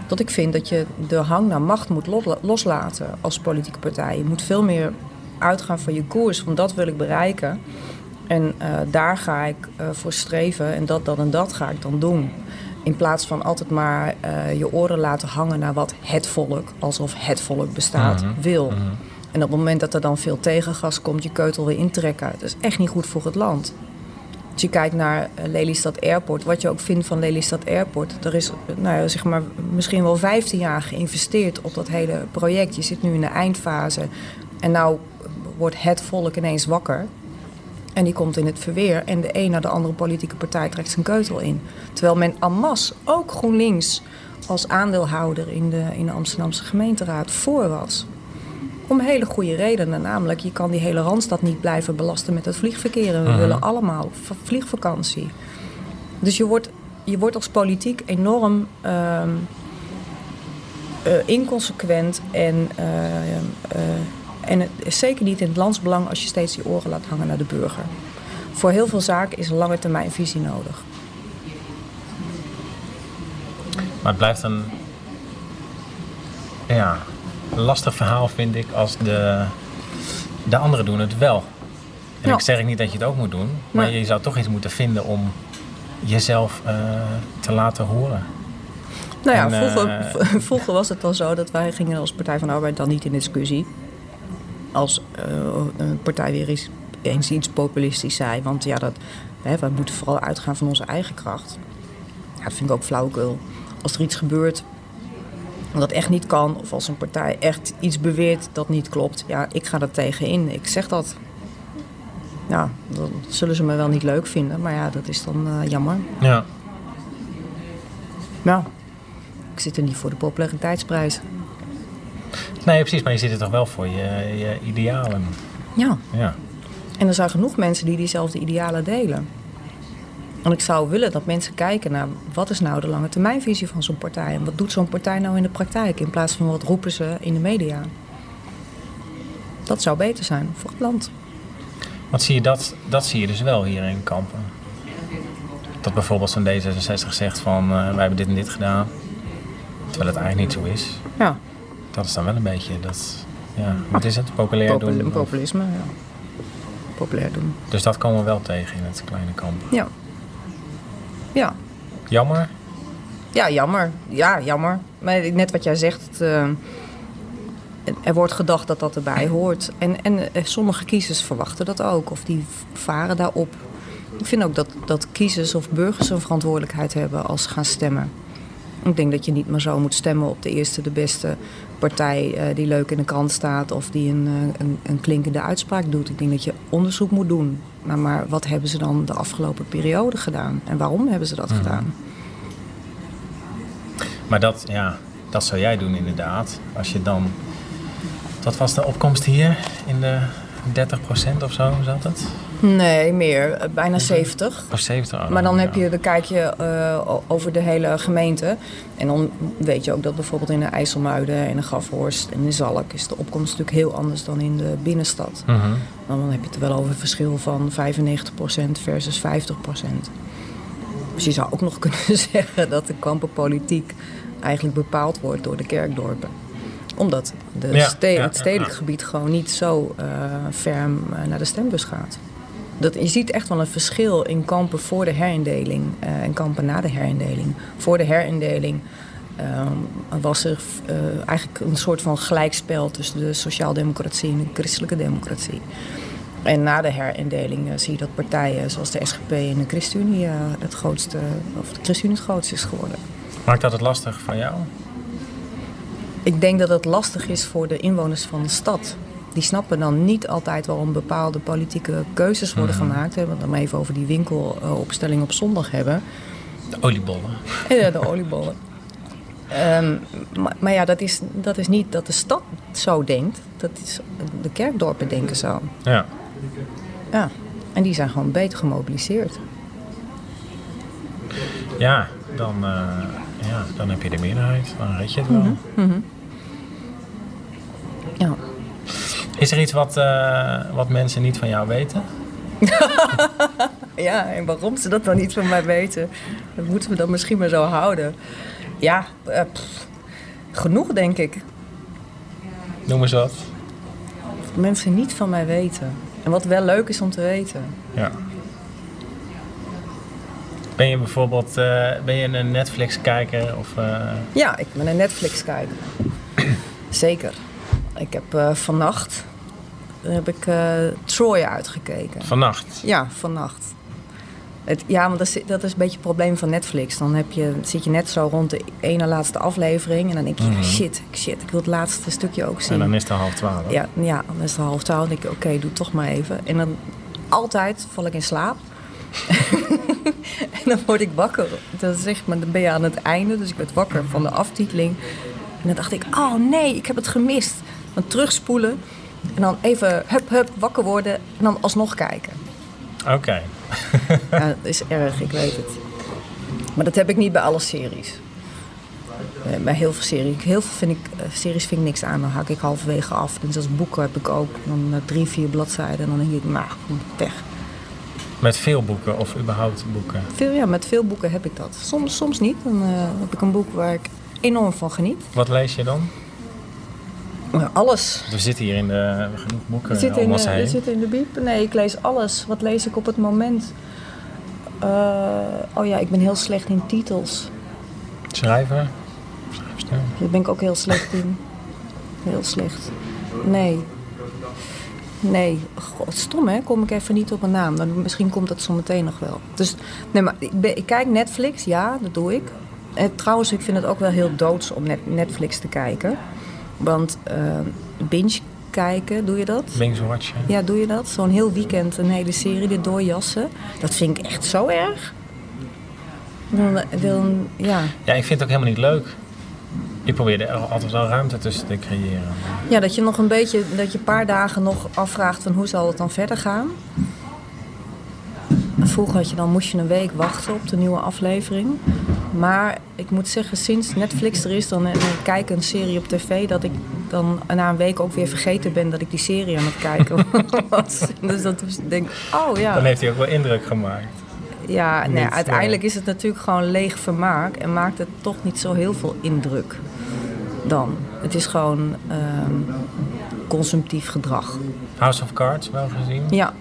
Dat ik vind dat je de hang naar macht moet lo- loslaten als politieke partij. Je moet veel meer uitgaan van je koers, van dat wil ik bereiken. En eh, daar ga ik voor streven en dat, dat en dat ga ik dan doen. In plaats van altijd maar eh, je oren laten hangen naar wat het volk, alsof het volk bestaat, Mhm. wil. Mhm. En op het moment dat er dan veel tegengas komt, je keutel weer intrekken. Dat is echt niet goed voor het land. Als je kijkt naar eh, Lelystad Airport, wat je ook vindt van Lelystad Airport. Er is nou ja, zeg maar, misschien wel 15 jaar geïnvesteerd op dat hele project. Je zit nu in de eindfase. En nou wordt het volk ineens wakker. En die komt in het verweer. En de een naar de andere politieke partij trekt zijn keutel in. Terwijl men en masse, ook GroenLinks, als aandeelhouder in de, in de Amsterdamse gemeenteraad voor was. Om hele goede redenen. Namelijk, je kan die hele Randstad niet blijven belasten met het vliegverkeer. En we Mhm. willen allemaal vliegvakantie. Dus je wordt, je wordt als politiek enorm ehm, eh, inconsequent. En, eh, eh, en het is zeker niet in het landsbelang als je steeds die oren laat hangen naar de burger. Voor heel veel zaken is een lange termijn visie nodig. Maar het blijft een, ja, lastig verhaal, vind ik, als de, de anderen doen het wel. En Ja. ik zeg niet dat je het ook moet doen, maar je zou toch iets moeten vinden om jezelf eh, te laten horen. Nou ja, En, eh, vroeger, vroeger was het dan zo dat wij gingen als Partij van de Arbeid dan niet in discussie. Als eh, een partij weer eens, eens iets populistisch zei. Want ja, dat, hè, wij moeten vooral uitgaan van onze eigen kracht. Ja, dat vind ik ook flauwekul. Als er iets gebeurt dat echt niet kan... of als een partij echt iets beweert dat niet klopt... ja, ik ga er tegenin. Ik zeg dat. Nou, dan zullen ze me wel niet leuk vinden. Maar ja, dat is dan eh, jammer. Ja. Nou, ik zit er niet voor de populariteitsprijs. Nee, precies, maar je zit er toch wel voor je, je idealen. Ja, Ja. en er zijn genoeg mensen die diezelfde idealen delen. En ik zou willen dat mensen kijken naar wat is nou de lange termijnvisie van zo'n partij. En wat doet zo'n partij nou in de praktijk in plaats van wat roepen ze in de media. Dat zou beter zijn voor het land. Want zie je dat, dat zie je dus wel hier in Kampen. dat bijvoorbeeld zo'n D66 zegt van eh, wij hebben dit en dit gedaan. Terwijl het eigenlijk niet zo is. Ja, Dat is dan wel een beetje dat, ja, wat is het? Populair popul- doen. populisme. Ja. Populair doen. Dus dat komen we wel tegen in het kleine kamp. Ja. Ja. Jammer. Ja, jammer. Ja, jammer. Maar net wat jij zegt, het, eh, er wordt gedacht dat dat erbij hoort. En, en eh, sommige kiezers verwachten dat ook, of die varen daarop. Ik vind ook dat, dat kiezers of burgers een verantwoordelijkheid hebben als ze gaan stemmen. Ik denk dat je niet maar zo moet stemmen op de eerste, de beste partij eh, die leuk in de krant staat of die een, eh, een, een klinkende uitspraak doet. Ik denk dat je onderzoek moet doen. Maar, maar wat hebben ze dan de afgelopen periode gedaan? En waarom hebben ze dat Mhm. gedaan? Maar dat, ja, dat zou jij doen inderdaad. Als je dan... Wat was de opkomst hier? In de 30% of zo zat het? Nee, meer. Eh, Bijna 70. Of 70? Oh, Maar dan heb je, dan kijk je eh, over de hele gemeente. En dan weet je ook dat bijvoorbeeld in de IJsselmuiden en de Grafhorst en de Zalk is de opkomst natuurlijk heel anders dan in de binnenstad. Mhm. Dan heb je het wel over een verschil van 95% versus 50%. Dus je zou ook nog kunnen zeggen dat de kampenpolitiek eigenlijk bepaald wordt door de kerkdorpen. Omdat de Ja, ste- ja, het stedelijk gebied gewoon niet zo eh, ferm naar de stembus gaat. Dat, je ziet echt wel een verschil in kampen voor de herindeling eh, en kampen na de herindeling. Voor de herindeling ehm, was er eh, eigenlijk een soort van gelijkspel tussen de sociaaldemocratie en de christelijke democratie. En na de herindeling eh, zie je dat partijen zoals de SGP en de ChristenUnie het grootste, of de ChristenUnie het grootste is geworden. Maakt dat het lastig van jou? Ik denk dat het lastig is voor de inwoners van de stad. Die snappen dan niet altijd waarom bepaalde politieke keuzes worden Mhm. gemaakt. Hè. Want dan even over die winkelopstelling op zondag hebben. De oliebollen. En ja, de oliebollen. Ehm, maar, maar ja, dat is, dat is niet dat de stad zo denkt. Dat is, de kerkdorpen denken zo. Ja. Ja. En die zijn gewoon beter gemobiliseerd. Ja, dan, eh, ja, dan heb je de meerderheid. Dan red je het wel. Mhm. Ja. Is er iets wat, eh, wat mensen niet van jou weten? ja, en waarom ze dat dan niet van mij weten, dat moeten we dan misschien maar zo houden. Ja, eh, pff, genoeg denk ik. Noem eens wat. Wat mensen niet van mij weten. En wat wel leuk is om te weten. Ja. Ben je bijvoorbeeld eh, ben je een Netflix-kijker? Of, Ja, ik ben een Netflix kijker. Zeker. Ik heb vannacht heb ik, eh, Troy uitgekeken. vannacht? Ja, vannacht. Het, ja, want dat is, dat is een beetje het probleem van Netflix. Dan heb je, zit je net zo rond de ene laatste aflevering. En dan denk je, Mhm. shit, shit, ik wil het laatste stukje ook zien. En dan is het half twaalf. Ja, ja, dan is het half twaalf. Dan denk ik, oké, doe het toch maar even. En dan altijd val ik in slaap. en dan word ik wakker. Dan, zeg maar, dan ben je aan het einde. Dus ik werd wakker van de aftiteling. En dan dacht ik, oh nee, ik heb het gemist. Dan terugspoelen. En dan even hup, hup, wakker worden. En dan alsnog kijken. Oké. Ja, dat is erg, ik weet het. Maar dat heb ik niet bij alle series. Eh, Bij heel veel series. Heel veel vind ik, eh, series vind ik niks aan. Dan hak ik halverwege af. En zoals boeken heb ik ook. Dan eh, drie, vier bladzijden. En dan denk ik, nou, weg. Met veel boeken of überhaupt boeken? Veel, ja, met veel boeken heb ik dat. Soms, soms niet. Dan eh, heb ik een boek waar ik enorm van geniet. Wat lees je dan? Alles. We zitten hier in de genoeg boeken We zitten, in, de, we zitten in de biep. Nee, ik lees alles. Wat lees ik op het moment? Eh, oh ja, ik ben heel slecht in titels. Schrijver? Schrijfster? Daar ben ik ook heel slecht in. Heel slecht. Nee. Nee. God, stom hè, kom ik even niet op mijn naam. Dan, misschien komt dat zo meteen nog wel. Dus, nee, maar ik, ben- ik kijk Netflix, ja, dat doe ik. En trouwens, ik vind het ook wel heel doods om net, Netflix te kijken. Want eh, binge kijken, doe je dat? Binge watchen? Ja, doe je dat? Zo'n heel weekend een hele serie er doorjassen. Dat vind ik echt zo erg. Dan, dan, ja. Ja, ik vind het ook helemaal niet leuk. Ik probeer er altijd wel ruimte tussen te creëren. Ja, dat je nog een beetje, dat je een paar dagen nog afvraagt van hoe zal het dan verder gaan. Vroeger had je dan, moest je een week wachten op de nieuwe aflevering. Maar ik moet zeggen, sinds Netflix er is, dan en ik kijk een serie op tv, dat ik dan na een week ook weer vergeten ben dat ik die serie aan het kijken was. dus dat denk ik, oh ja. Dan heeft hij ook wel indruk gemaakt. ja, nee, uiteindelijk eh, is het natuurlijk gewoon leeg vermaak en maakt het toch niet zo heel veel indruk dan. Het is gewoon ehm, consumptief gedrag. House of Cards wel gezien? Ja,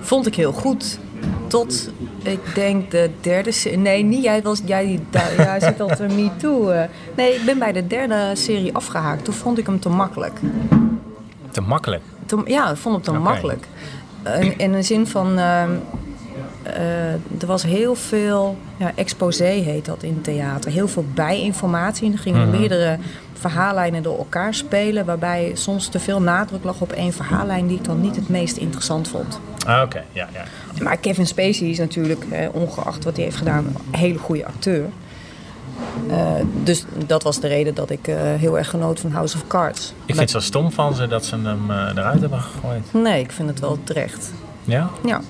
vond ik heel goed. Tot, ik denk, de derde serie. Nee, niet jij. Was, jij, daar- jij zit al te me too. eh. Nee, ik ben bij de derde serie afgehaakt. Toen vond ik hem te makkelijk. Te makkelijk. Te- ja, ik vond hem te makkelijk. In, in de zin van... ehm, eh, er was heel veel... Ja, exposé heet dat in theater. Heel veel bijinformatie. En er gingen Mhm. meerdere verhaallijnen door elkaar spelen... waarbij soms te veel nadruk lag op één verhaallijn... die ik dan niet het meest interessant vond. Ah, Oké, ja, ja. Maar Kevin Spacey is natuurlijk, eh, ongeacht wat hij heeft gedaan, een hele goede acteur. Eh, dus dat was de reden dat ik eh, heel erg genoot van House of Cards. Ik vind het zo stom van ze dat ze hem eruit hebben gegooid. Nee, ik vind het wel terecht. Ja? Ja.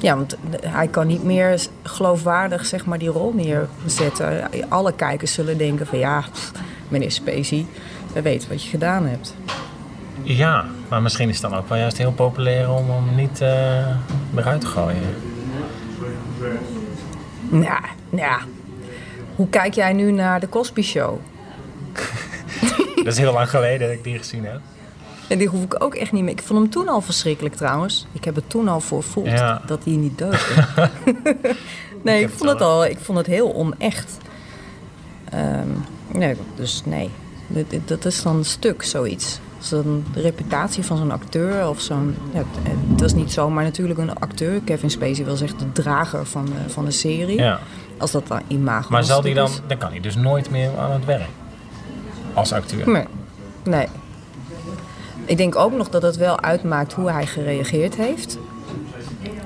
Ja, want hij kan niet meer geloofwaardig zeg maar, die rol neerzetten. Alle kijkers zullen denken van ja, meneer Spacey, we weten wat je gedaan hebt. Ja, maar misschien is het dan ook wel juist heel populair om hem niet eh, eruit te gooien. Nou, ja. Hoe kijk jij nu naar de Cosby Show? Dat is heel lang geleden dat ik die gezien heb. En die hoef ik ook echt niet meer. Ik vond hem toen al verschrikkelijk trouwens. Ik heb het toen al voor voeld Ja. dat hij niet deugde. nee, ik, vond het al. Ik vond het heel onecht. Ehm, nee, dus nee. Dit- Dat is dan een stuk, zoiets. Zo'n de reputatie van zo'n acteur of zo'n... Ja, het is niet zomaar natuurlijk een acteur. Kevin Spacey was echt de drager van, de- van de serie. Ja. Als dat dan imago Maar zal die dan, dan kan hij dus nooit meer aan het werk. Als acteur. Nee. nee. Ik denk ook nog dat het wel uitmaakt hoe hij gereageerd heeft.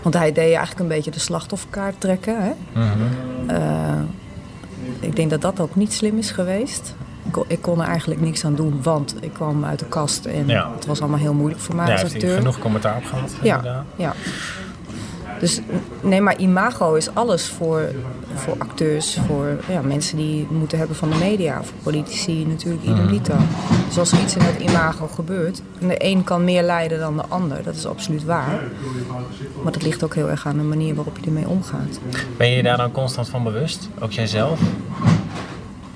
Want hij deed eigenlijk een beetje de slachtofferkaart trekken. Hè? Eh, ik denk dat dat ook niet slim is geweest. Ik kon, ik kon er eigenlijk niks aan doen, want ik kwam uit de kast en Ja. het was allemaal heel moeilijk voor mij Ja, als heeft acteur. genoeg commentaar op gehad? Ja, inderdaad? ja. Dus nee, maar imago is alles voor, voor acteurs, voor ja, mensen die moeten hebben van de media, voor politici natuurlijk idem dito. Dus als er iets in het imago gebeurt, en de een kan meer lijden dan de ander, dat is absoluut waar. Maar dat ligt ook heel erg aan de manier waarop je ermee omgaat. Ben je je daar dan constant van bewust? Ook jijzelf?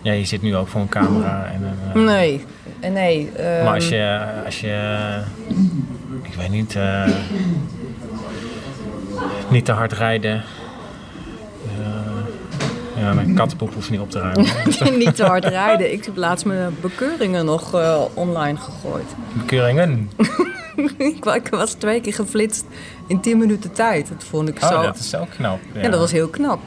Ja, je zit nu ook voor een camera. En, een, eh, Nee, nee. ehm, Maar als je, als je, ik weet niet, eh, niet te hard rijden. Eh, ja, mijn kattenpoep hoeft niet op te ruimen. niet te hard rijden. Ik heb laatst mijn bekeuringen nog eh, online gegooid. Bekeuringen. ik wa- ik was twee keer geflitst in 10 minuten tijd. Dat vond ik Oh, zo. dat is ook knap. Ja. Ja, dat was heel knap.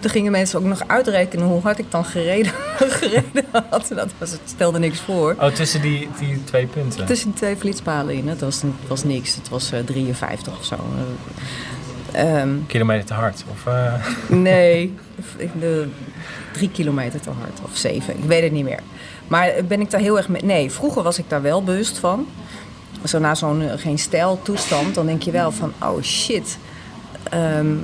Toen gingen mensen ook nog uitrekenen hoe hard ik dan gereden, gereden had. Dat was, het stelde niks voor. Oh, tussen die, die twee punten. Tussen die twee flitspalen in. Het was, het was niks. Het was eh, 53 of zo. Ehm, Kilometer te hard. Of, eh, nee, de, drie kilometer te hard. Of zeven. Ik weet het niet meer. Maar ben ik daar heel erg mee... Nee, vroeger was ik daar wel bewust van. Zo na zo'n eh, geen stijl toestand, dan denk je wel van... Oh shit, Ehm,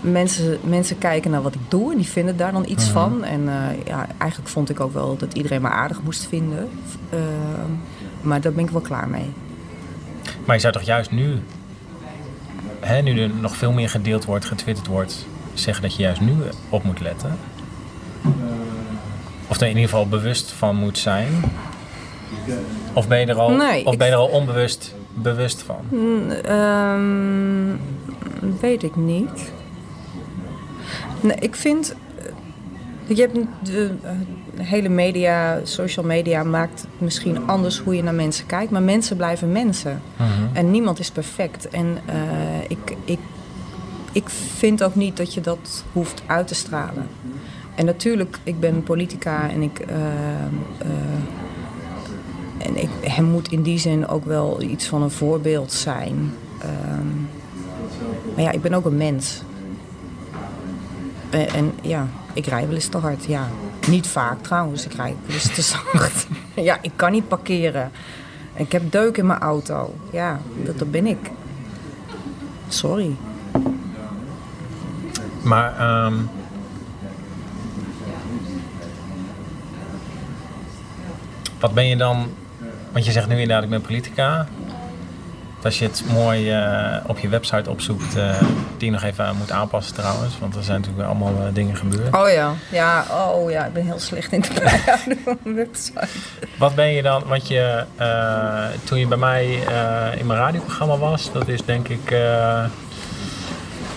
mensen, mensen kijken naar wat ik doe en die vinden daar dan iets van. En eh, ja, eigenlijk vond ik ook wel dat iedereen me aardig moest vinden. Ehm, maar daar ben ik wel klaar mee. maar je zou toch juist nu, hè, nu er nog veel meer gedeeld wordt, getwitterd wordt, zeggen dat je juist nu op moet letten? Of er in ieder geval bewust van moet zijn? Of ben je er al, Nee, of ben je er al onbewust bewust van? Ehm, weet ik niet. Nee, ik vind. Je hebt de eh, hele media, social media maakt het misschien anders hoe je naar mensen kijkt. Maar mensen blijven mensen. Mhm. En niemand is perfect. En eh, ik, ik, ik vind ook niet dat je dat hoeft uit te stralen. En natuurlijk, ik ben politica en ik. eh, en ik, hij moet in die zin ook wel iets van een voorbeeld zijn. Ehm, maar ja, ik ben ook een mens. En, en ja, ik rij wel eens te hard. Ja, niet vaak trouwens. Ik rij wel eens te zacht. ja, ik kan niet parkeren. Ik heb deuk in mijn auto. Ja, dat, ben ik. Sorry. Maar ehm, wat ben je dan? Want je zegt nu inderdaad, ik ben politica. Als je het mooi eh, op je website opzoekt, eh, die je nog even moet aanpassen trouwens. Want er zijn natuurlijk allemaal eh, dingen gebeurd. Oh ja. ja, oh ja, ik ben heel slecht in het bijhouden van mijn website. Wat ben je dan, want je, toen je bij mij in mijn radioprogramma was, dat is denk ik,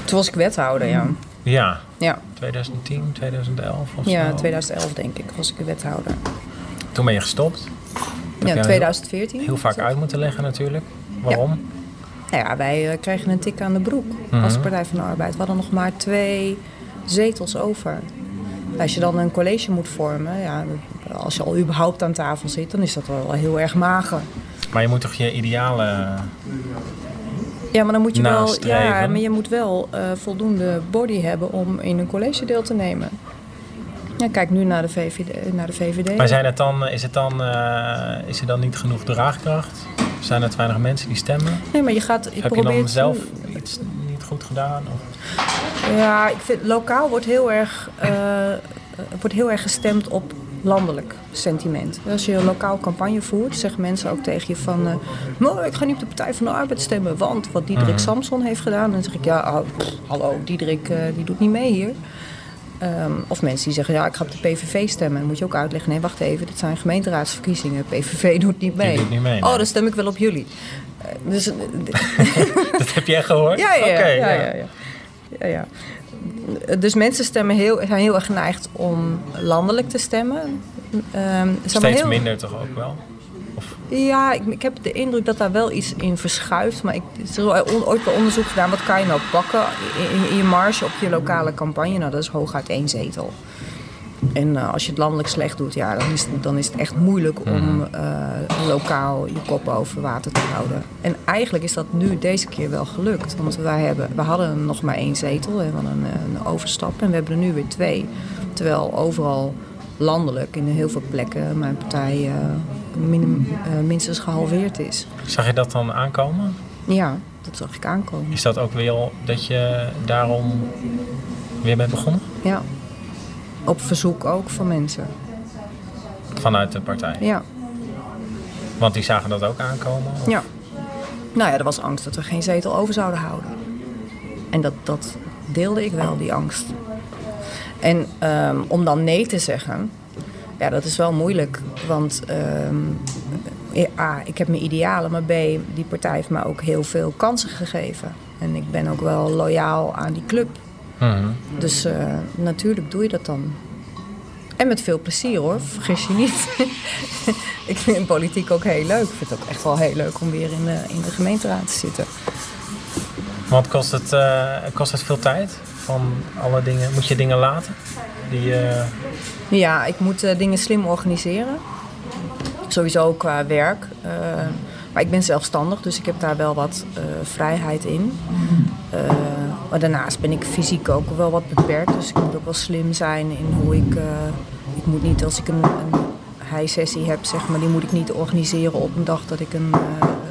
Toen was ik wethouder, ja. ja, Ja, 2010, 2011 of ja zo. 2011 denk ik was ik wethouder. Toen ben je gestopt. Ja, heel- 2014. Heel vaak uit moeten leggen natuurlijk. Waarom? Nou ja, wij eh, kregen een tik aan de broek Mhm. als Partij van de Arbeid. We hadden nog maar twee zetels over. Als je dan een college moet vormen, ja, als je al überhaupt aan tafel zit, dan is dat wel heel erg mager. Maar je moet toch je idealen... Ja, maar dan moet je wel, ja, maar je moet wel eh, voldoende body hebben om in een college deel te nemen. Ja, kijk nu naar de VVD. Naar de VVD. Maar zijn het dan, is, het dan, eh, is er dan niet genoeg draagkracht? Zijn er te weinig mensen die stemmen? Nee, maar je gaat. Je heb je probeert dan zelf iets niet goed gedaan? Of? Ja, ik vind lokaal wordt heel erg, eh, eh, wordt heel erg gestemd op landelijk sentiment. Als je een lokaal campagne voert, zeggen mensen ook tegen je van... "Maar ik ga niet op de Partij van de Arbeid stemmen, want wat Diederik Mhm. Samson heeft gedaan... dan zeg ik, ja, oh, pff, hallo, Diederik die doet niet mee hier. Ehm, of mensen die zeggen, ja, ik ga op de PVV stemmen. Dan moet je ook uitleggen, nee, wacht even, dit zijn gemeenteraadsverkiezingen. PVV doet niet mee. doet niet mee, nee. Oh, dan stem ik wel op jullie. Eh, dus, eh, Dat heb jij gehoord? ja, ja, ja, ja, ja, ja. ja, ja. Dus mensen stemmen heel, zijn heel erg geneigd om landelijk te stemmen. Ehm, Steeds heel- minder toch ook wel? Ja, ik, ik heb de indruk dat daar wel iets in verschuift. Maar ik, er is on- ooit wel onderzoek gedaan. Wat kan je nou pakken in, je marge op je lokale campagne? Nou, dat is hooguit één zetel. En eh, als je het landelijk slecht doet, ja, dan, is, het- dan is het echt moeilijk om Mhm. eh, lokaal je kop boven water te houden. En eigenlijk is dat nu deze keer wel gelukt. Want wij hebben, we hadden nog maar één zetel, we hadden een, een overstap. En we hebben er nu weer twee. Terwijl overal landelijk in heel veel plekken mijn partij eh, minim- eh, minstens gehalveerd is. zag je dat dan aankomen? Ja, dat zag ik aankomen. Is dat ook weer dat je daarom weer bent begonnen? Ja. Op verzoek ook van mensen. Vanuit de partij? Ja. Want die zagen dat ook aankomen? Of- Ja. Nou ja, er was angst dat we geen zetel over zouden houden. En dat, dat deelde ik wel, die angst. En ehm, om dan nee te zeggen, ja, dat is wel moeilijk. Want ehm, ja, A, ik heb mijn idealen, maar B, die partij heeft me ook heel veel kansen gegeven. En ik ben ook wel loyaal aan die club. Mhm. Dus eh, natuurlijk doe je dat dan. En met veel plezier hoor, vergis je niet. ik vind politiek ook heel leuk. Ik vind het ook echt wel heel leuk om weer in de, in de gemeenteraad te zitten. Want kost het, eh, kost het veel tijd? Van alle dingen, moet je dingen laten? Die, eh, Ja, ik moet eh, dingen slim organiseren. Sowieso qua werk. Eh, maar ik ben zelfstandig, dus ik heb daar wel wat vrijheid in. Maar daarnaast ben ik fysiek ook wel wat beperkt. Dus ik moet ook wel slim zijn in hoe ik... ik moet niet, als ik een, een high-sessie heb, zeg maar, die moet ik niet organiseren op een dag dat ik een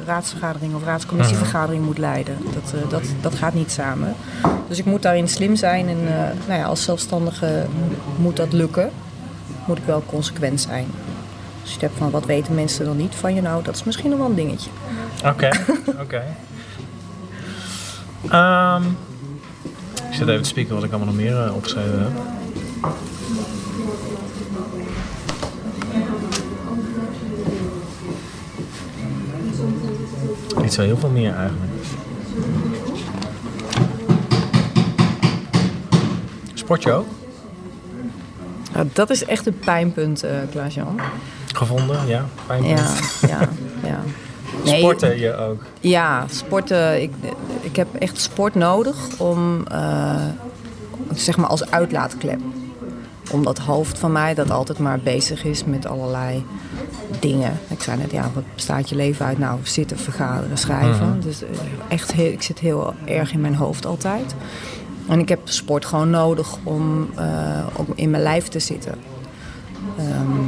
raadsvergadering of raadscommissievergadering moet leiden. Dat, eh, dat, dat gaat niet samen. Dus ik moet daarin slim zijn en eh, nou ja, als zelfstandige moet dat lukken. Moet ik wel consequent zijn. Als je het hebt van wat weten mensen dan niet van je, nou dat is misschien nog wel een dingetje. Oké, oké. Ehm, ik zit even te spieken wat ik allemaal nog meer eh, opgeschreven heb. Niet zo heel veel meer eigenlijk. Sport je ook? Nou, dat is echt een pijnpunt, eh Klaas-Jan. Gevonden, ja. Pijnpunt. Ja, ja, ja. Nee, Sporten je ook? Ja, sporten. Ik, ik heb echt sport nodig om, eh, zeg maar als uitlaatklep. Om dat hoofd van mij dat altijd maar bezig is met allerlei dingen. Ik zei net, ja, wat bestaat je leven uit? Nou, zitten, vergaderen, schrijven. Mhm. Dus eh, echt, heel, ik zit heel erg in mijn hoofd altijd. En ik heb sport gewoon nodig om eh, ook in mijn lijf te zitten. Ehm,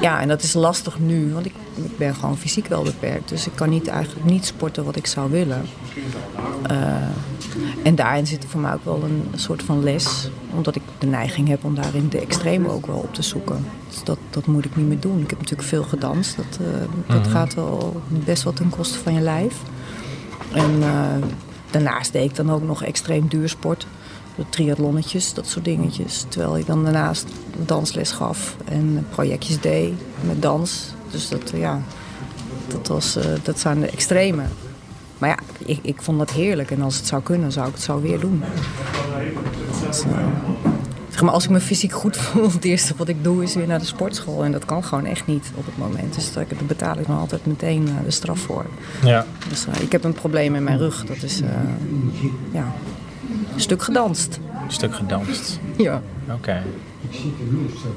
ja, en dat is lastig nu, want ik, ik ben gewoon fysiek wel beperkt. Dus ik kan niet, eigenlijk niet sporten wat ik zou willen. Eh, En daarin zit voor mij ook wel een soort van les. Omdat ik de neiging heb om daarin de extreme ook wel op te zoeken. Dus dat, dat moet ik niet meer doen. Ik heb natuurlijk veel gedanst. Dat, uh, dat Mhm. gaat wel best wel ten koste van je lijf. En uh, daarnaast deed ik dan ook nog extreem duursport. Triathlonnetjes, dat soort dingetjes. Terwijl ik dan daarnaast dansles gaf en projectjes deed met dans. Dus dat, ja, dat, was, uh, dat zijn de extreme. Ik, ik vond dat heerlijk. En als het zou kunnen, zou ik het zo weer doen. Dus, uh, zeg maar, als ik me fysiek goed voel, het eerste wat ik doe is weer naar de sportschool. En dat kan gewoon echt niet op het moment. Dus daar betaal ik dan altijd meteen uh, de straf voor. Ja. Dus uh, ik heb een probleem in mijn rug. Dat is ja, een stuk gedanst. Stuk gedanst. Ja. Oké. Okay.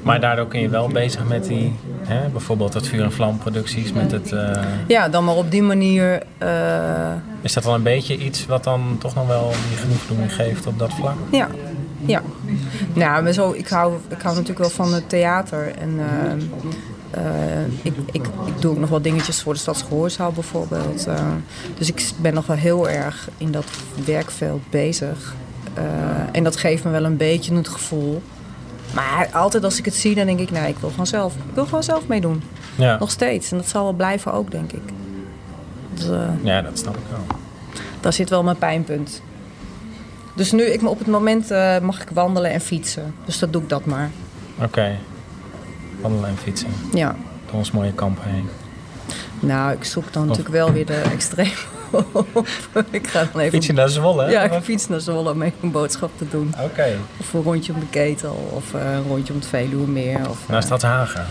Maar daardoor kun je wel bezig met die, hè, bijvoorbeeld dat vuur- en vlamproducties, met het... Uh... Ja, dan maar op die manier... Uh... Is dat wel een beetje iets wat dan toch nog wel die genoegdoening geeft op dat vlak? Ja, ja. Nou, maar zo, ik, hou, ik hou natuurlijk wel van het theater en... Uh, ik, ik, ik doe ook nog wel dingetjes voor de Stadsgehoorzaal bijvoorbeeld. Dus ik ben nog wel heel erg in dat werkveld bezig. Uh, en dat geeft me wel een beetje het gevoel. Maar altijd als ik het zie, dan denk ik, nee, ik wil gewoon zelf. Ik wil gewoon zelf meedoen. Ja. Nog steeds. En dat zal wel blijven ook, denk ik. Dus, ja, dat snap ik wel. Daar zit wel mijn pijnpunt. Dus nu, ik, op het moment uh, mag ik wandelen en fietsen. Dus dat doe ik dat maar. Oké. Okay. Wandelen en fietsen. Ja. Door ons mooie kamp heen. Nou, ik zoek dan of... natuurlijk wel weer de extreem op. ik ga dan even... Fiets je naar Zwolle? Ja, ik fiets naar Zwolle om even een boodschap te doen. Oké. Okay. Of een rondje om de ketel. Of een rondje om het Veluwemeer. Of, naar Stadshagen?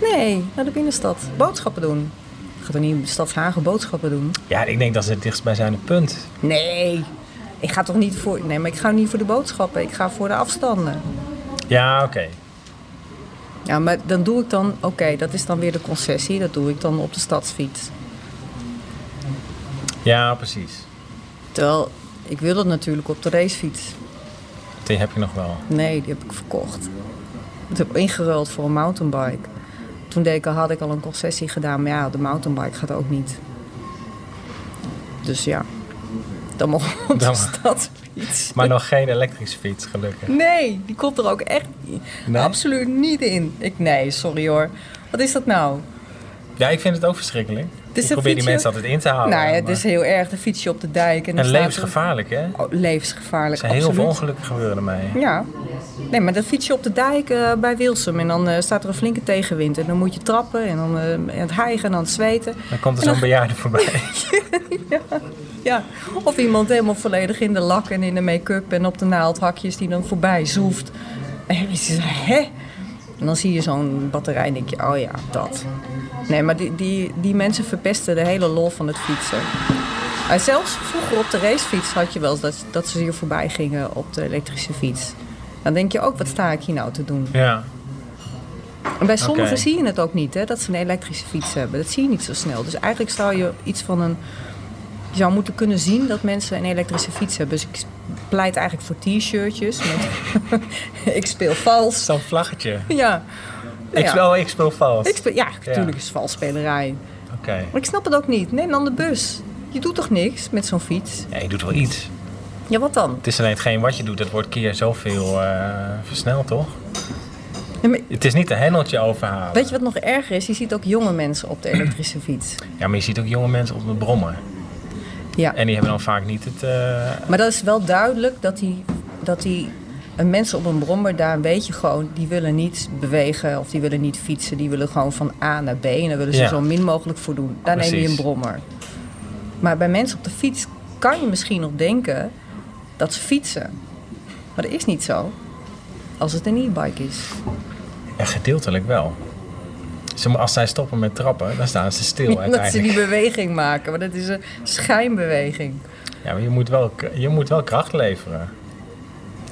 Nee, naar de binnenstad. Boodschappen doen. Ik ga toch niet in Stadshagen boodschappen doen? Ja, ik denk dat ze het dichtstbijzijnde punt. Nee. Ik ga toch niet voor... Nee, maar ik ga niet voor de boodschappen. Ik ga voor de afstanden. Ja, oké. Okay. Ja, maar dan doe ik dan... Oké, okay, dat is dan weer de concessie. Dat doe ik dan op de stadsfiets. Ja, precies. Terwijl, ik wil dat natuurlijk op de racefiets. Die heb je nog wel? Nee, die heb ik verkocht. Ik heb ingeruild voor een mountainbike. Toen deed ik al, had ik al een concessie gedaan. Maar ja, de mountainbike gaat ook niet. Dus ja, dan mag op de stadsfiets. Maar nog geen elektrische fiets, gelukkig. Nee, die komt er ook echt nee? absoluut niet in. Ik, nee, sorry hoor. Wat is dat nou? Ja, ik vind het ook verschrikkelijk. Dus probeer die mensen altijd in te houden. Nou ja, het is heel erg. De fiets je op de dijk. En, en levensgevaarlijk, hè? Oh, levensgevaarlijk, Er zijn heel veel ongelukken gebeuren ermee. Ja. Nee, maar dan fiets je op de dijk uh, bij Wilsum. En dan uh, staat er een flinke tegenwind. En dan moet je trappen. En dan uh, het hijgen en dan het zweten. Dan komt er zo'n dan... bejaarde voorbij. ja, ja. Of iemand helemaal volledig in de lak en in de make-up. En op de naaldhakjes die dan voorbij zoeft. En je zegt, hè? En dan zie je zo'n batterij en denk je, oh ja, dat. Nee, maar die, die, die mensen verpesten de hele lol van het fietsen. En zelfs vroeger op de racefiets had je wel eens dat, dat ze hier voorbij gingen op de elektrische fiets. Dan denk je ook, wat sta ik hier nou te doen? Ja. En bij sommigen okay. zie je het ook niet, hè, dat ze een elektrische fiets hebben. Dat zie je niet zo snel. Dus eigenlijk zou je iets van een... Je zou moeten kunnen zien dat mensen een elektrische fiets hebben. Dus ik pleit eigenlijk voor t-shirtjes met... ik speel vals. Zo'n vlaggetje. Ja. Nou ik, speel, ik speel vals. Ik speel, ja, natuurlijk ja. is het valsspelerij. Oké. Okay. Maar ik snap het ook niet. Neem dan de bus. Je doet toch niks met zo'n fiets? Ja, je doet wel iets. Ja, wat dan? Het is alleen hetgeen wat je doet, dat wordt keer zoveel uh, versneld, toch? Ja, maar... Het is niet een hendeltje overhalen. Weet je wat nog erger is? Je ziet ook jonge mensen op de elektrische fiets. Ja, maar je ziet ook jonge mensen op de brommer. Ja. En die hebben dan vaak niet het... Uh... Maar dat is wel duidelijk dat die, dat die mensen op een brommer daar een beetje gewoon... die willen niet bewegen of die willen niet fietsen. Die willen gewoon van A naar B en daar willen ze Ja. zo min mogelijk voor doen. Daar neem je een brommer. Maar bij mensen op de fiets kan je misschien nog denken dat ze fietsen. Maar dat is niet zo. Als het een e-bike is. Ja, gedeeltelijk wel. Als zij stoppen met trappen, dan staan ze stil dat ze uiteindelijk. die beweging maken. Maar dat is een schijnbeweging. Ja, maar je moet, wel, je moet wel kracht leveren.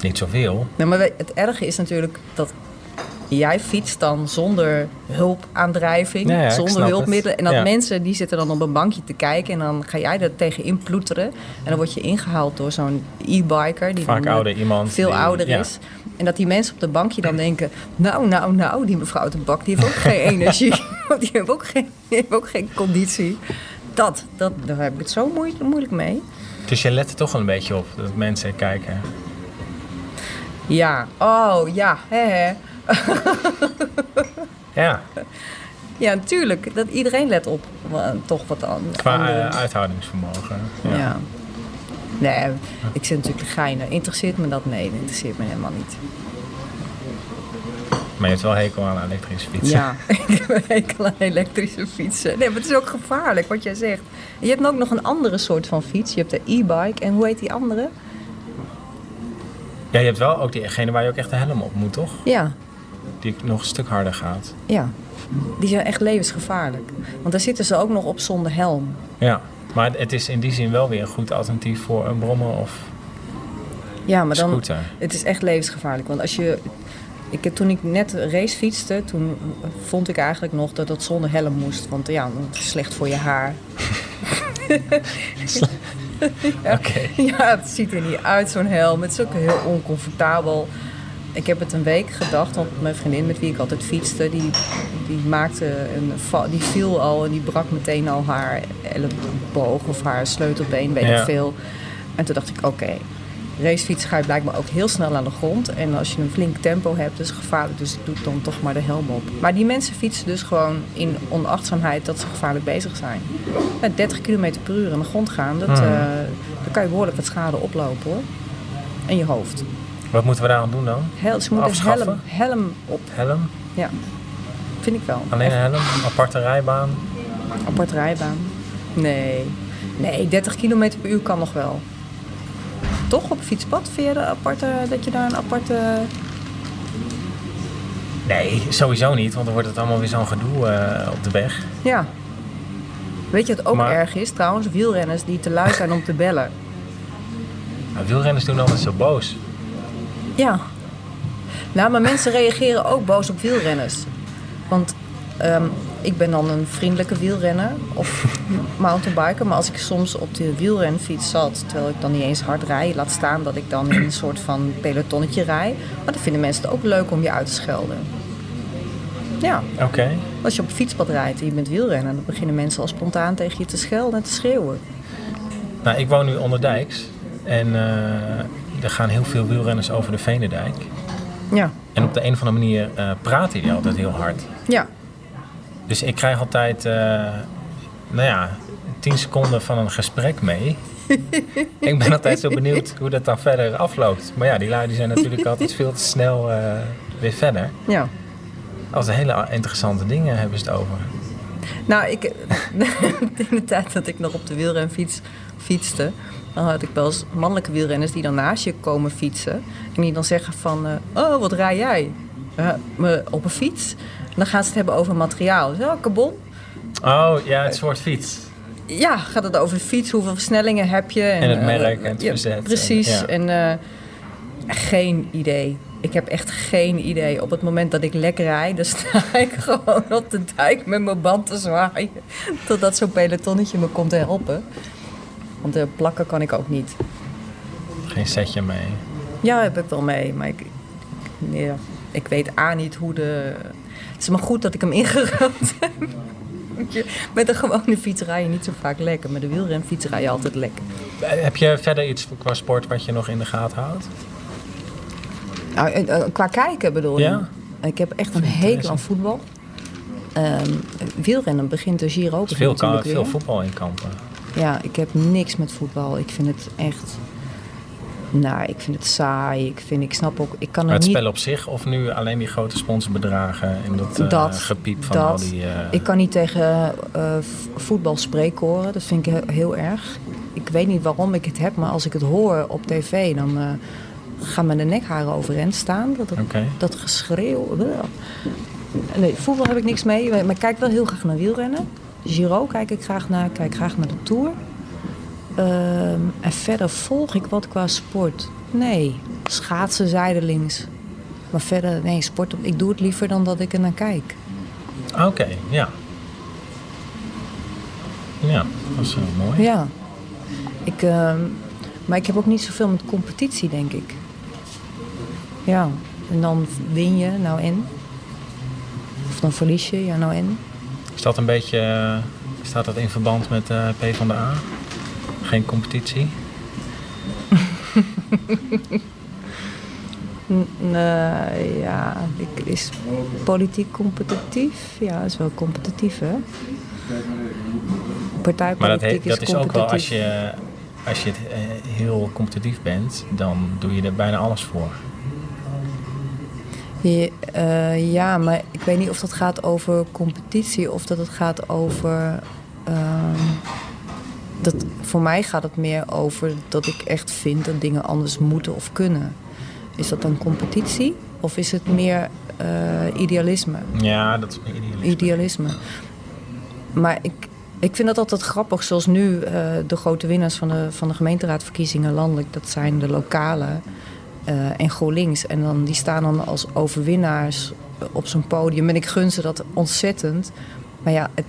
Niet zoveel. Nou, maar het erge is natuurlijk dat jij fietst dan zonder hulpaandrijving, Ja, ja, ik zonder hulpmiddelen. En dat Ja. mensen die zitten dan op een bankje te kijken en dan ga jij er tegenin ploeteren. En dan word je ingehaald door zo'n e-biker die Vaak eh, ouder iemand. veel die- ouder is. En dat die mensen op de bankje dan denken, nou, nou, nou, die mevrouw de bak, die heeft ook geen energie. Want die heeft ook geen, die heeft ook geen conditie. Dat, dat, daar heb ik het zo moeilijk, moeilijk mee. Dus je let er toch wel een beetje op dat mensen kijken. Ja, oh ja, hè hè. Ja, Ja, natuurlijk. Dat iedereen let op toch wat aan. qua eh, uithoudingsvermogen. Ja. ja. Nee, ik zit natuurlijk geinen. Interesseert me dat? Nee, dat interesseert me helemaal niet. Maar je hebt wel hekel aan elektrische fietsen. Ja, ik heb een hekel aan elektrische fietsen. Nee, maar het is ook gevaarlijk wat jij zegt. Je hebt ook nog een andere soort van fiets. Je hebt de e-bike. En hoe heet die andere? Ja, je hebt wel ook diegene waar je ook echt de helm op moet, toch? Ja, Die nog een stuk harder gaat. ja. Die zijn echt levensgevaarlijk. Want daar zitten ze ook nog op zonder helm. Ja, maar het is in die zin wel weer een goed alternatief voor een brommer of Ja, maar dan, scooter. Het is echt levensgevaarlijk. Want als je. Ik, heb- toen ik net race fietste, toen vond ik eigenlijk nog dat het zonder helm moest. Want ja, het is slecht voor je haar. Oké. Ja, het ziet er niet uit, zo'n helm. Het is ook heel oncomfortabel. Ik heb het een week gedacht, want mijn vriendin met wie ik altijd fietste, die, die maakte een die viel al en die brak meteen al haar elleboog of haar sleutelbeen, weet Ja. ik veel. En toen dacht ik, oké, racefietsen ga je blijkbaar ook heel snel aan de grond. En als je een flink tempo hebt, is het gevaarlijk, dus ik doe dan toch maar de helm op. Maar die mensen fietsen dus gewoon in onachtzaamheid dat ze gevaarlijk bezig zijn. Ja, 30 km per uur aan de grond gaan, dat, Mhm. eh, dan kan je behoorlijk wat schade oplopen hoor. En je hoofd. Wat moeten we daaraan doen dan? Hel, ze moeten helm, helm op. Helm? Ja, vind ik wel. Alleen een helm? Aparte rijbaan? Apart rijbaan. Nee. Nee, 30 km per uur kan nog wel. Toch op fietspad? Vind je aparte, dat je daar een aparte... Nee, sowieso niet, want dan wordt het allemaal weer zo'n gedoe eh, op de weg. Ja. Weet je wat ook Maar- erg is trouwens? Wielrenners die te lui zijn om te bellen. Wielrenners doen altijd zo boos. Ja. Nou, maar mensen reageren ook boos op wielrenners. Want ehm, ik ben dan een vriendelijke wielrenner of mountainbiker. Maar als ik soms op de wielrenfiets zat, terwijl ik dan niet eens hard rijd, laat staan dat ik dan in een soort van pelotonnetje rijd. Maar dan vinden mensen het ook leuk om je uit te schelden. Ja, Oké. als je op fietspad rijdt en je bent wielrenner, dan beginnen mensen al spontaan tegen je te schelden en te schreeuwen. Nou, ik woon nu onder dijks. En eh, er gaan heel veel wielrenners over de Venendijk. Ja, En op de een of andere manier eh, praten die altijd heel hard. ja, Dus ik krijg altijd, eh, nou ja, 10 seconden van een gesprek mee. ik ben altijd zo benieuwd hoe dat dan verder afloopt. Maar ja, die lui die zijn natuurlijk altijd veel te snel eh, weer verder. ja. Als hele interessante dingen hebben ze het over. Nou, ik, in de tijd dat ik nog op de wielrenfiets fietste, dan had ik wel eens mannelijke wielrenners die dan naast je komen fietsen. En die dan zeggen van, eh, oh, wat rij jij? "Eh, me op een fiets. En dan gaan ze het hebben over materiaal. Zo, carbon. Oh ja, het soort fiets. Ja, gaat het over de fiets? Hoeveel versnellingen heb je? En het eh, merk en het ja, verzet. Precies. En- En, ja. geen idee. Ik heb echt geen idee. Op het moment dat ik lekker rijd, dan sta ik gewoon op de dijk met mijn band te zwaaien. Totdat zo'n pelotonnetje me komt helpen. Want de plakken kan ik ook niet. Geen setje mee. Ja, heb ik wel mee. Maar ik, nee, ik weet A niet hoe de... Het is maar goed dat ik hem ingeruild heb. Met een gewone fiets rij je niet zo vaak lekker. Met de wielrenfiets rij je altijd lekker. Eh, Heb je verder iets qua sport wat je nog in de gaten houdt? Nou, eh, eh, qua kijken bedoel je? Ja. Ik heb echt een hekel aan voetbal. Ehm, wielrennen begint de Giro Er is veel, veel voetbal in kampen. Ja, ik heb niks met voetbal. Ik vind het echt... Nou, ik vind het saai. Ik, vind, ik snap ook... Ik kan Maar het niet... spel op zich of nu alleen die grote sponsorbedragen en dat, eh, Dat, gepiep van dat. al die... eh, Ik kan niet tegen v- voetbal spreekkoren. Dat vind ik he- heel erg. Ik weet niet waarom ik het heb, maar als ik het hoor op tv, dan gaan de nekharen overeind staan. Dat, dat, geschreeuw. Nee, voetbal heb ik niks mee. Maar ik kijk wel heel graag naar wielrennen. Giro kijk ik graag naar. Ik kijk graag naar de Tour. Ehm, en verder volg ik wat qua sport. Nee, schaatsen zijdelings. Maar verder, nee, sport. Ik doe het liever dan dat ik er naar kijk. Oké, ja. Ja, dat is wel mooi. Ja. Ik, ehm, maar ik heb ook niet zoveel met competitie, denk ik. Ja. En dan win je, nou en. Of dan verlies je, ja nou en. Is dat een beetje eh, Staat dat in verband met uh, P van de A? Geen competitie? Nee, ja, is politiek competitief? Ja, is wel competitief, hè? Partijpolitiek maar dat, he, dat is, ook wel als je, als je het, uh, heel competitief bent, dan doe je er bijna alles voor. Ja, uh, ja, maar ik weet niet of dat gaat over competitie of dat het gaat over. Uh, dat, voor mij gaat het meer over dat ik echt vind dat dingen anders moeten of kunnen. Is dat dan competitie of is het meer uh, idealisme? Ja, dat is meer idealisme. Idealisme. Maar ik, ik vind dat altijd grappig, zoals nu uh, de grote winnaars van de, van de gemeenteraadverkiezingen landelijk, dat zijn de lokale uh, en GroenLinks. En dan, die staan dan als overwinnaars op zo'n podium. En ik gun ze dat ontzettend. Maar ja, het,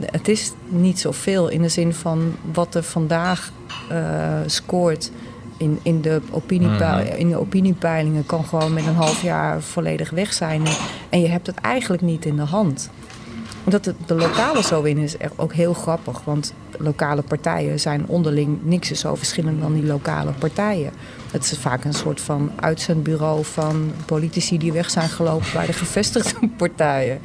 het is niet zoveel in de zin van wat er vandaag uh, scoort in, in, de opiniepeil, in de opiniepeilingen kan gewoon met een half jaar volledig weg zijn. En je hebt het eigenlijk niet in de hand. Dat de, de lokale zo in is ook heel grappig. Want lokale partijen zijn onderling niks is zo verschillend dan die lokale partijen. Het is vaak een soort van uitzendbureau van politici die weg zijn gelopen bij de gevestigde partijen.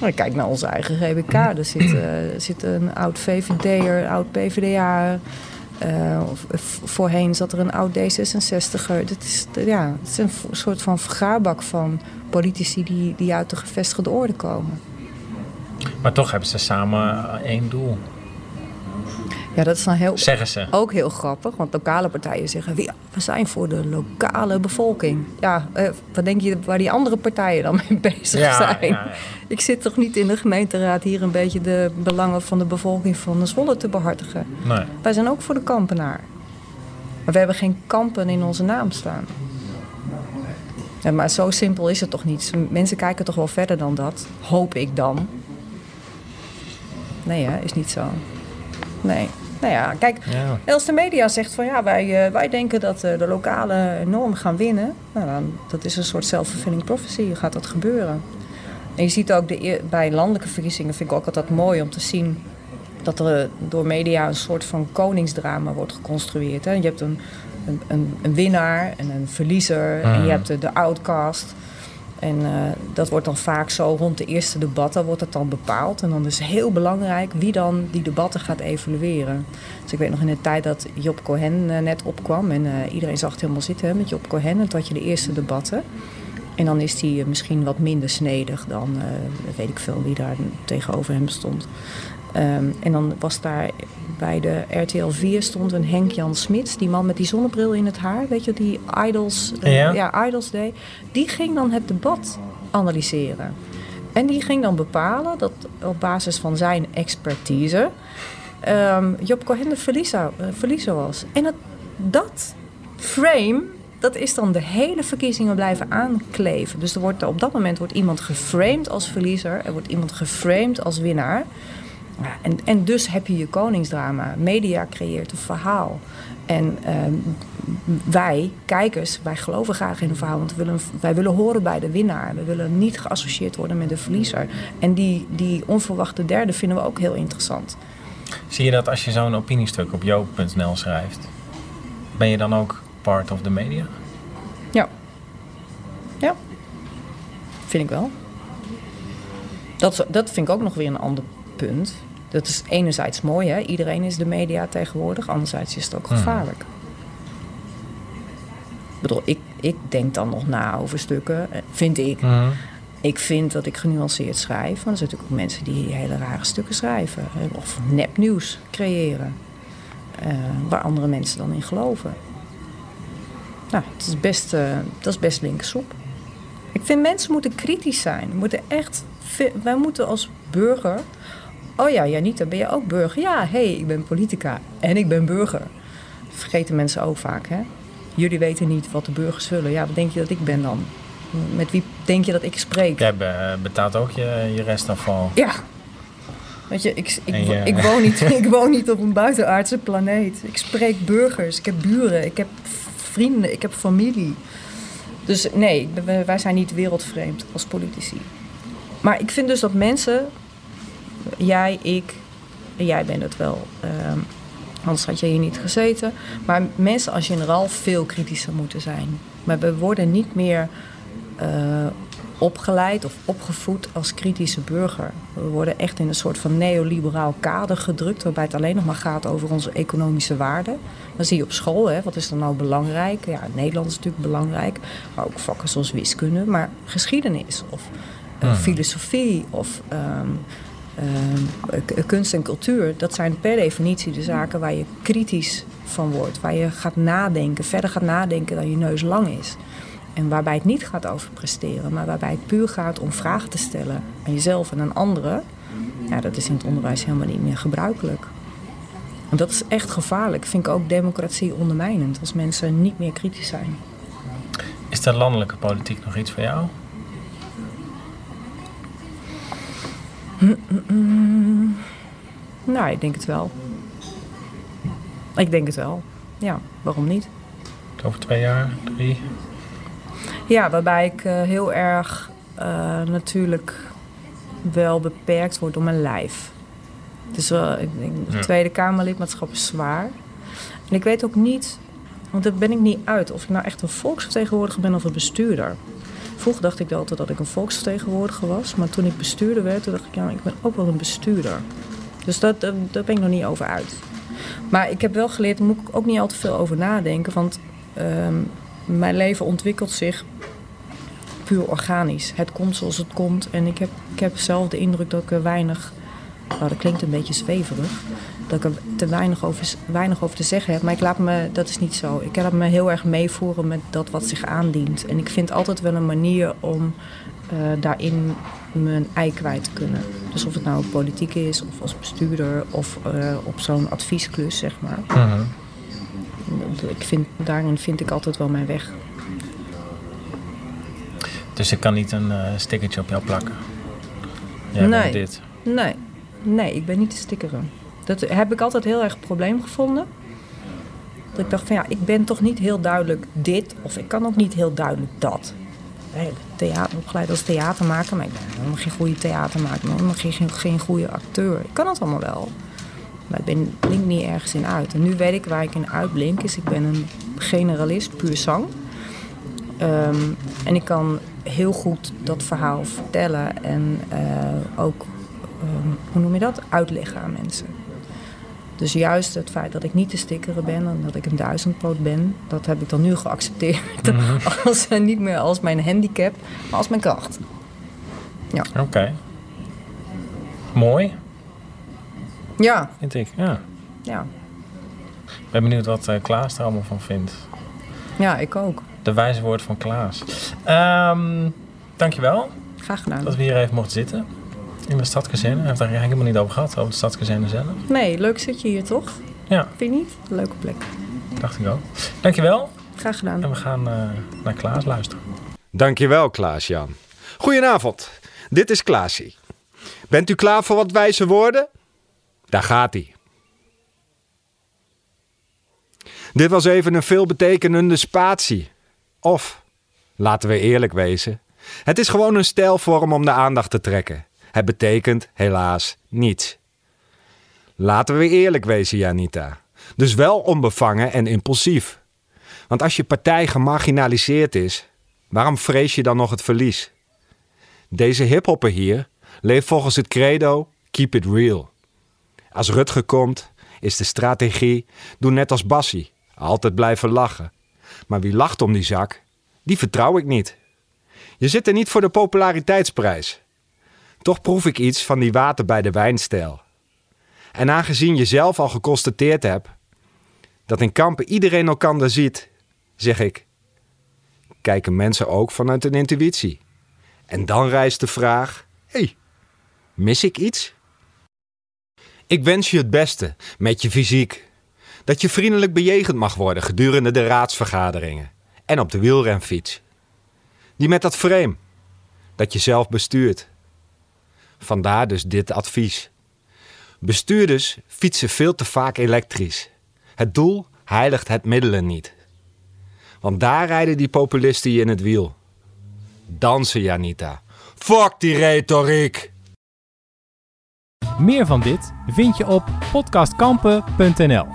Nou, kijk naar onze eigen GBK. Er zit, uh, zit een oud VVD'er, oud PvdA. Uh, voorheen zat er een oud D66er. Dit is, ja, het is een soort van vergaarbak van politici die, die uit de gevestigde orde komen. Maar toch hebben ze samen één doel. Ja, dat is dan heel, zeggen ze. ook heel grappig. Want lokale partijen zeggen, ja, we zijn voor de lokale bevolking. Ja, uh, wat denk je waar die andere partijen dan mee bezig ja, zijn? Ja, ja. Ik zit toch niet in de gemeenteraad hier een beetje de belangen van de bevolking van de Zwolle te behartigen. Nee. Wij zijn ook voor de kampenaar. Maar we hebben geen kampen in onze naam staan. Ja, maar zo simpel is het toch niet. Mensen kijken toch wel verder dan dat. Hoop ik dan. Nee, hè, is niet zo. Nee. Nou ja, kijk, Ja. als de media zegt van ja, wij, uh, wij denken dat uh, de lokale normen gaan winnen. Nou, dan, dat is een soort self-fulfilling prophecy. Gaat dat gebeuren? En je ziet ook de, bij landelijke verkiezingen, vind ik ook altijd mooi om te zien dat er door media een soort van koningsdrama wordt geconstrueerd. Hè? Je hebt een, een, een, een winnaar en een verliezer Mm. en je hebt de, de outcast. En uh, dat wordt dan vaak zo rond de eerste debatten wordt het dan bepaald. En dan is heel belangrijk wie dan die debatten gaat evalueren. Dus ik weet nog in de tijd dat Job Cohen uh, net opkwam. En uh, iedereen zag het helemaal zitten hè, met Job Cohen. En toen had je de eerste debatten. En dan is hij misschien wat minder snedig dan, weet ik veel, wie daar tegenover hem stond. Um, en dan was daar bij de RTL 4 stond een Henk-Jan Smits, die man met die zonnebril in het haar, weet je, die Idols, uh, Ja. ja, Idols deed. Die ging dan het debat analyseren. En die ging dan bepalen dat op basis van zijn expertise um, Job Cohen de verliezer, uh, verliezer was. En dat, dat frame, dat is dan de hele verkiezingen blijven aankleven. Dus er wordt, op dat moment wordt iemand geframed als verliezer, er wordt iemand geframed als winnaar. Ja, en, en dus heb je je koningsdrama. Media creëert een verhaal. En uh, wij, kijkers, wij geloven graag in een verhaal. Want we willen, wij willen horen bij de winnaar. We willen niet geassocieerd worden met de verliezer. En die, die onverwachte derde vinden we ook heel interessant. Zie je dat als je zo'n opiniestuk op joop.nl schrijft, ben je dan ook part of the media? Ja. Ja. Vind ik wel. Dat, dat vind ik ook nog weer een ander punt. Dat is enerzijds mooi, hè? iedereen is de media tegenwoordig. Anderzijds is het ook gevaarlijk. Hmm. Ik bedoel, ik, ik denk dan nog na over stukken, vind ik. Mm. Ik vind dat ik genuanceerd schrijf. Want er zijn natuurlijk ook mensen die hele rare stukken schrijven. Of nepnieuws creëren. Uh, waar andere mensen dan in geloven. Nou, het is best, uh, dat is best linksom. Ik vind mensen moeten kritisch zijn. Moeten echt, wij moeten als burger Oh ja, Janita, ben je ook burger? Ja, hé, hey, ik ben politica en ik ben burger. Dat vergeten mensen ook vaak, hè? Jullie weten niet wat de burgers willen. Ja, wat denk je dat ik ben dan? Met wie denk je dat ik spreek? Jij be betaalt ook je, je restafval. Ja. Weet je, ik, ik, je... ik, woon niet, ik woon niet op een buitenaardse planeet. Ik spreek burgers, ik heb buren, ik heb vrienden, ik heb familie. Dus nee, wij zijn niet wereldvreemd als politici. Maar ik vind dus dat mensen jij, ik, jij bent het wel. Ehm, anders had je hier niet gezeten. Maar mensen als generaal veel kritischer moeten zijn. Maar we worden niet meer eh, opgeleid of opgevoed als kritische burger. We worden echt in een soort van neoliberaal kader gedrukt, waarbij het alleen nog maar gaat over onze economische waarden. Dan zie je op school, hè, wat is er nou belangrijk? Ja, Nederland is natuurlijk belangrijk, maar ook vakken zoals wiskunde, maar geschiedenis of uh, filosofie of ehm, ehm, kunst en cultuur. Dat zijn per definitie de zaken waar je kritisch van wordt, waar je gaat nadenken, verder gaat nadenken dan je neus lang is. En waarbij het niet gaat over presteren, maar waarbij het puur gaat om vragen te stellen aan jezelf en aan anderen. Ja, dat is in het onderwijs helemaal niet meer gebruikelijk. En dat is echt gevaarlijk. Vind ik ook democratie ondermijnend als mensen niet meer kritisch zijn. Is de landelijke politiek nog iets voor jou? Nou, ik denk het wel. Ik denk het wel. Ja, waarom niet? Over twee jaar, drie? Ja, waarbij ik uh, heel erg uh, natuurlijk wel beperkt word door mijn lijf. Dus uh, ik denk, ja. Tweede Kamerlidmaatschap is zwaar. En ik weet ook niet, want daar ben ik niet uit, of ik nou echt een volksvertegenwoordiger ben of een bestuurder. Vroeger dacht ik altijd dat ik een volksvertegenwoordiger was. Maar toen ik bestuurder werd, toen dacht ik, ja, ik ben ook wel een bestuurder. Dus dat, daar ben ik nog niet over uit. Maar ik heb wel geleerd, daar moet ik ook niet al te veel over nadenken. Want um, mijn leven ontwikkelt zich puur organisch. Het komt zoals het komt. En ik heb, ik heb zelf de indruk dat ik weinig. Nou, dat klinkt een beetje zweverig. Dat ik er te weinig over, weinig over te zeggen heb. Maar ik laat me, dat is niet zo. Ik laat me heel erg meevoeren met dat wat zich aandient. En ik vind altijd wel een manier om uh, daarin mijn ei kwijt te kunnen. Dus of het nou politiek is, of als bestuurder, of uh, op zo'n adviesklus, zeg maar. Uh -huh. ik vind, daarin vind ik altijd wel mijn weg. Dus ik kan niet een uh, stickertje op jou plakken? Jij nee. dit? Nee. nee, ik ben niet te stickeren. Dat heb ik altijd heel erg een probleem gevonden. Dat ik dacht van ja, ik ben toch niet heel duidelijk dit, of ik kan ook niet heel duidelijk dat. Theater, opgeleid als theatermaker, maar ik ben helemaal geen goede theatermaker, helemaal geen, geen, geen goede acteur. Ik kan het allemaal wel. Maar ik ben, blink niet ergens in uit. En nu weet ik waar ik in uitblink. Is ik ben een generalist, puur zang. Um, en ik kan heel goed dat verhaal vertellen en uh, ook, um, hoe noem je dat, uitleggen aan mensen. Dus juist het feit dat ik niet te stickeren ben en dat ik een duizendpoot ben, dat heb ik dan nu geaccepteerd. Mm -hmm. als, uh, niet meer als mijn handicap, maar als mijn kracht. Ja. Oké. Okay. Mooi. Ja. Vind ik, ja. Ja. Ik ben benieuwd wat uh, Klaas er allemaal van vindt. Ja, ik ook. De wijze woord van Klaas. Um, dankjewel. Graag gedaan. Dat we hier even mochten zitten. In de stadskazerne. We hebben het eigenlijk helemaal niet over gehad, over de stadskazerne zelf. Nee, leuk zit je hier toch? Ja. Vind je niet? Leuke plek. Dacht ik ook. Dankjewel. Graag gedaan. En we gaan uh, naar Klaas luisteren. Dankjewel, Klaas-Jan. Goedenavond. Dit is Klaasie. Bent u klaar voor wat wijze woorden? Daar gaat hij. Dit was even een veelbetekenende spatie. Of, laten we eerlijk wezen, het is gewoon een stijlvorm om de aandacht te trekken. Het betekent helaas niets. Laten we eerlijk wezen, Janita. Dus wel onbevangen en impulsief. Want als je partij gemarginaliseerd is, waarom vrees je dan nog het verlies? Deze hiphopper hier leeft volgens het credo keep it real. Als Rutger komt, is de strategie doe net als Bassie, altijd blijven lachen. Maar wie lacht om die zak, die vertrouw ik niet. Je zit er niet voor de populariteitsprijs. Toch proef ik iets van die water bij de wijnstijl. En aangezien je zelf al geconstateerd hebt dat in kampen iedereen elkander ziet, zeg ik: kijken mensen ook vanuit een intuïtie? En dan rijst de vraag: hey, mis ik iets? Ik wens je het beste met je fysiek. Dat je vriendelijk bejegend mag worden gedurende de raadsvergaderingen en op de wielrenfiets. Die met dat frame dat je zelf bestuurt. Vandaar dus dit advies. Bestuurders fietsen veel te vaak elektrisch. Het doel heiligt het middelen niet. Want daar rijden die populisten je in het wiel. Dansen, Janita. Fuck die retoriek! Meer van dit vind je op podcastkampen.nl.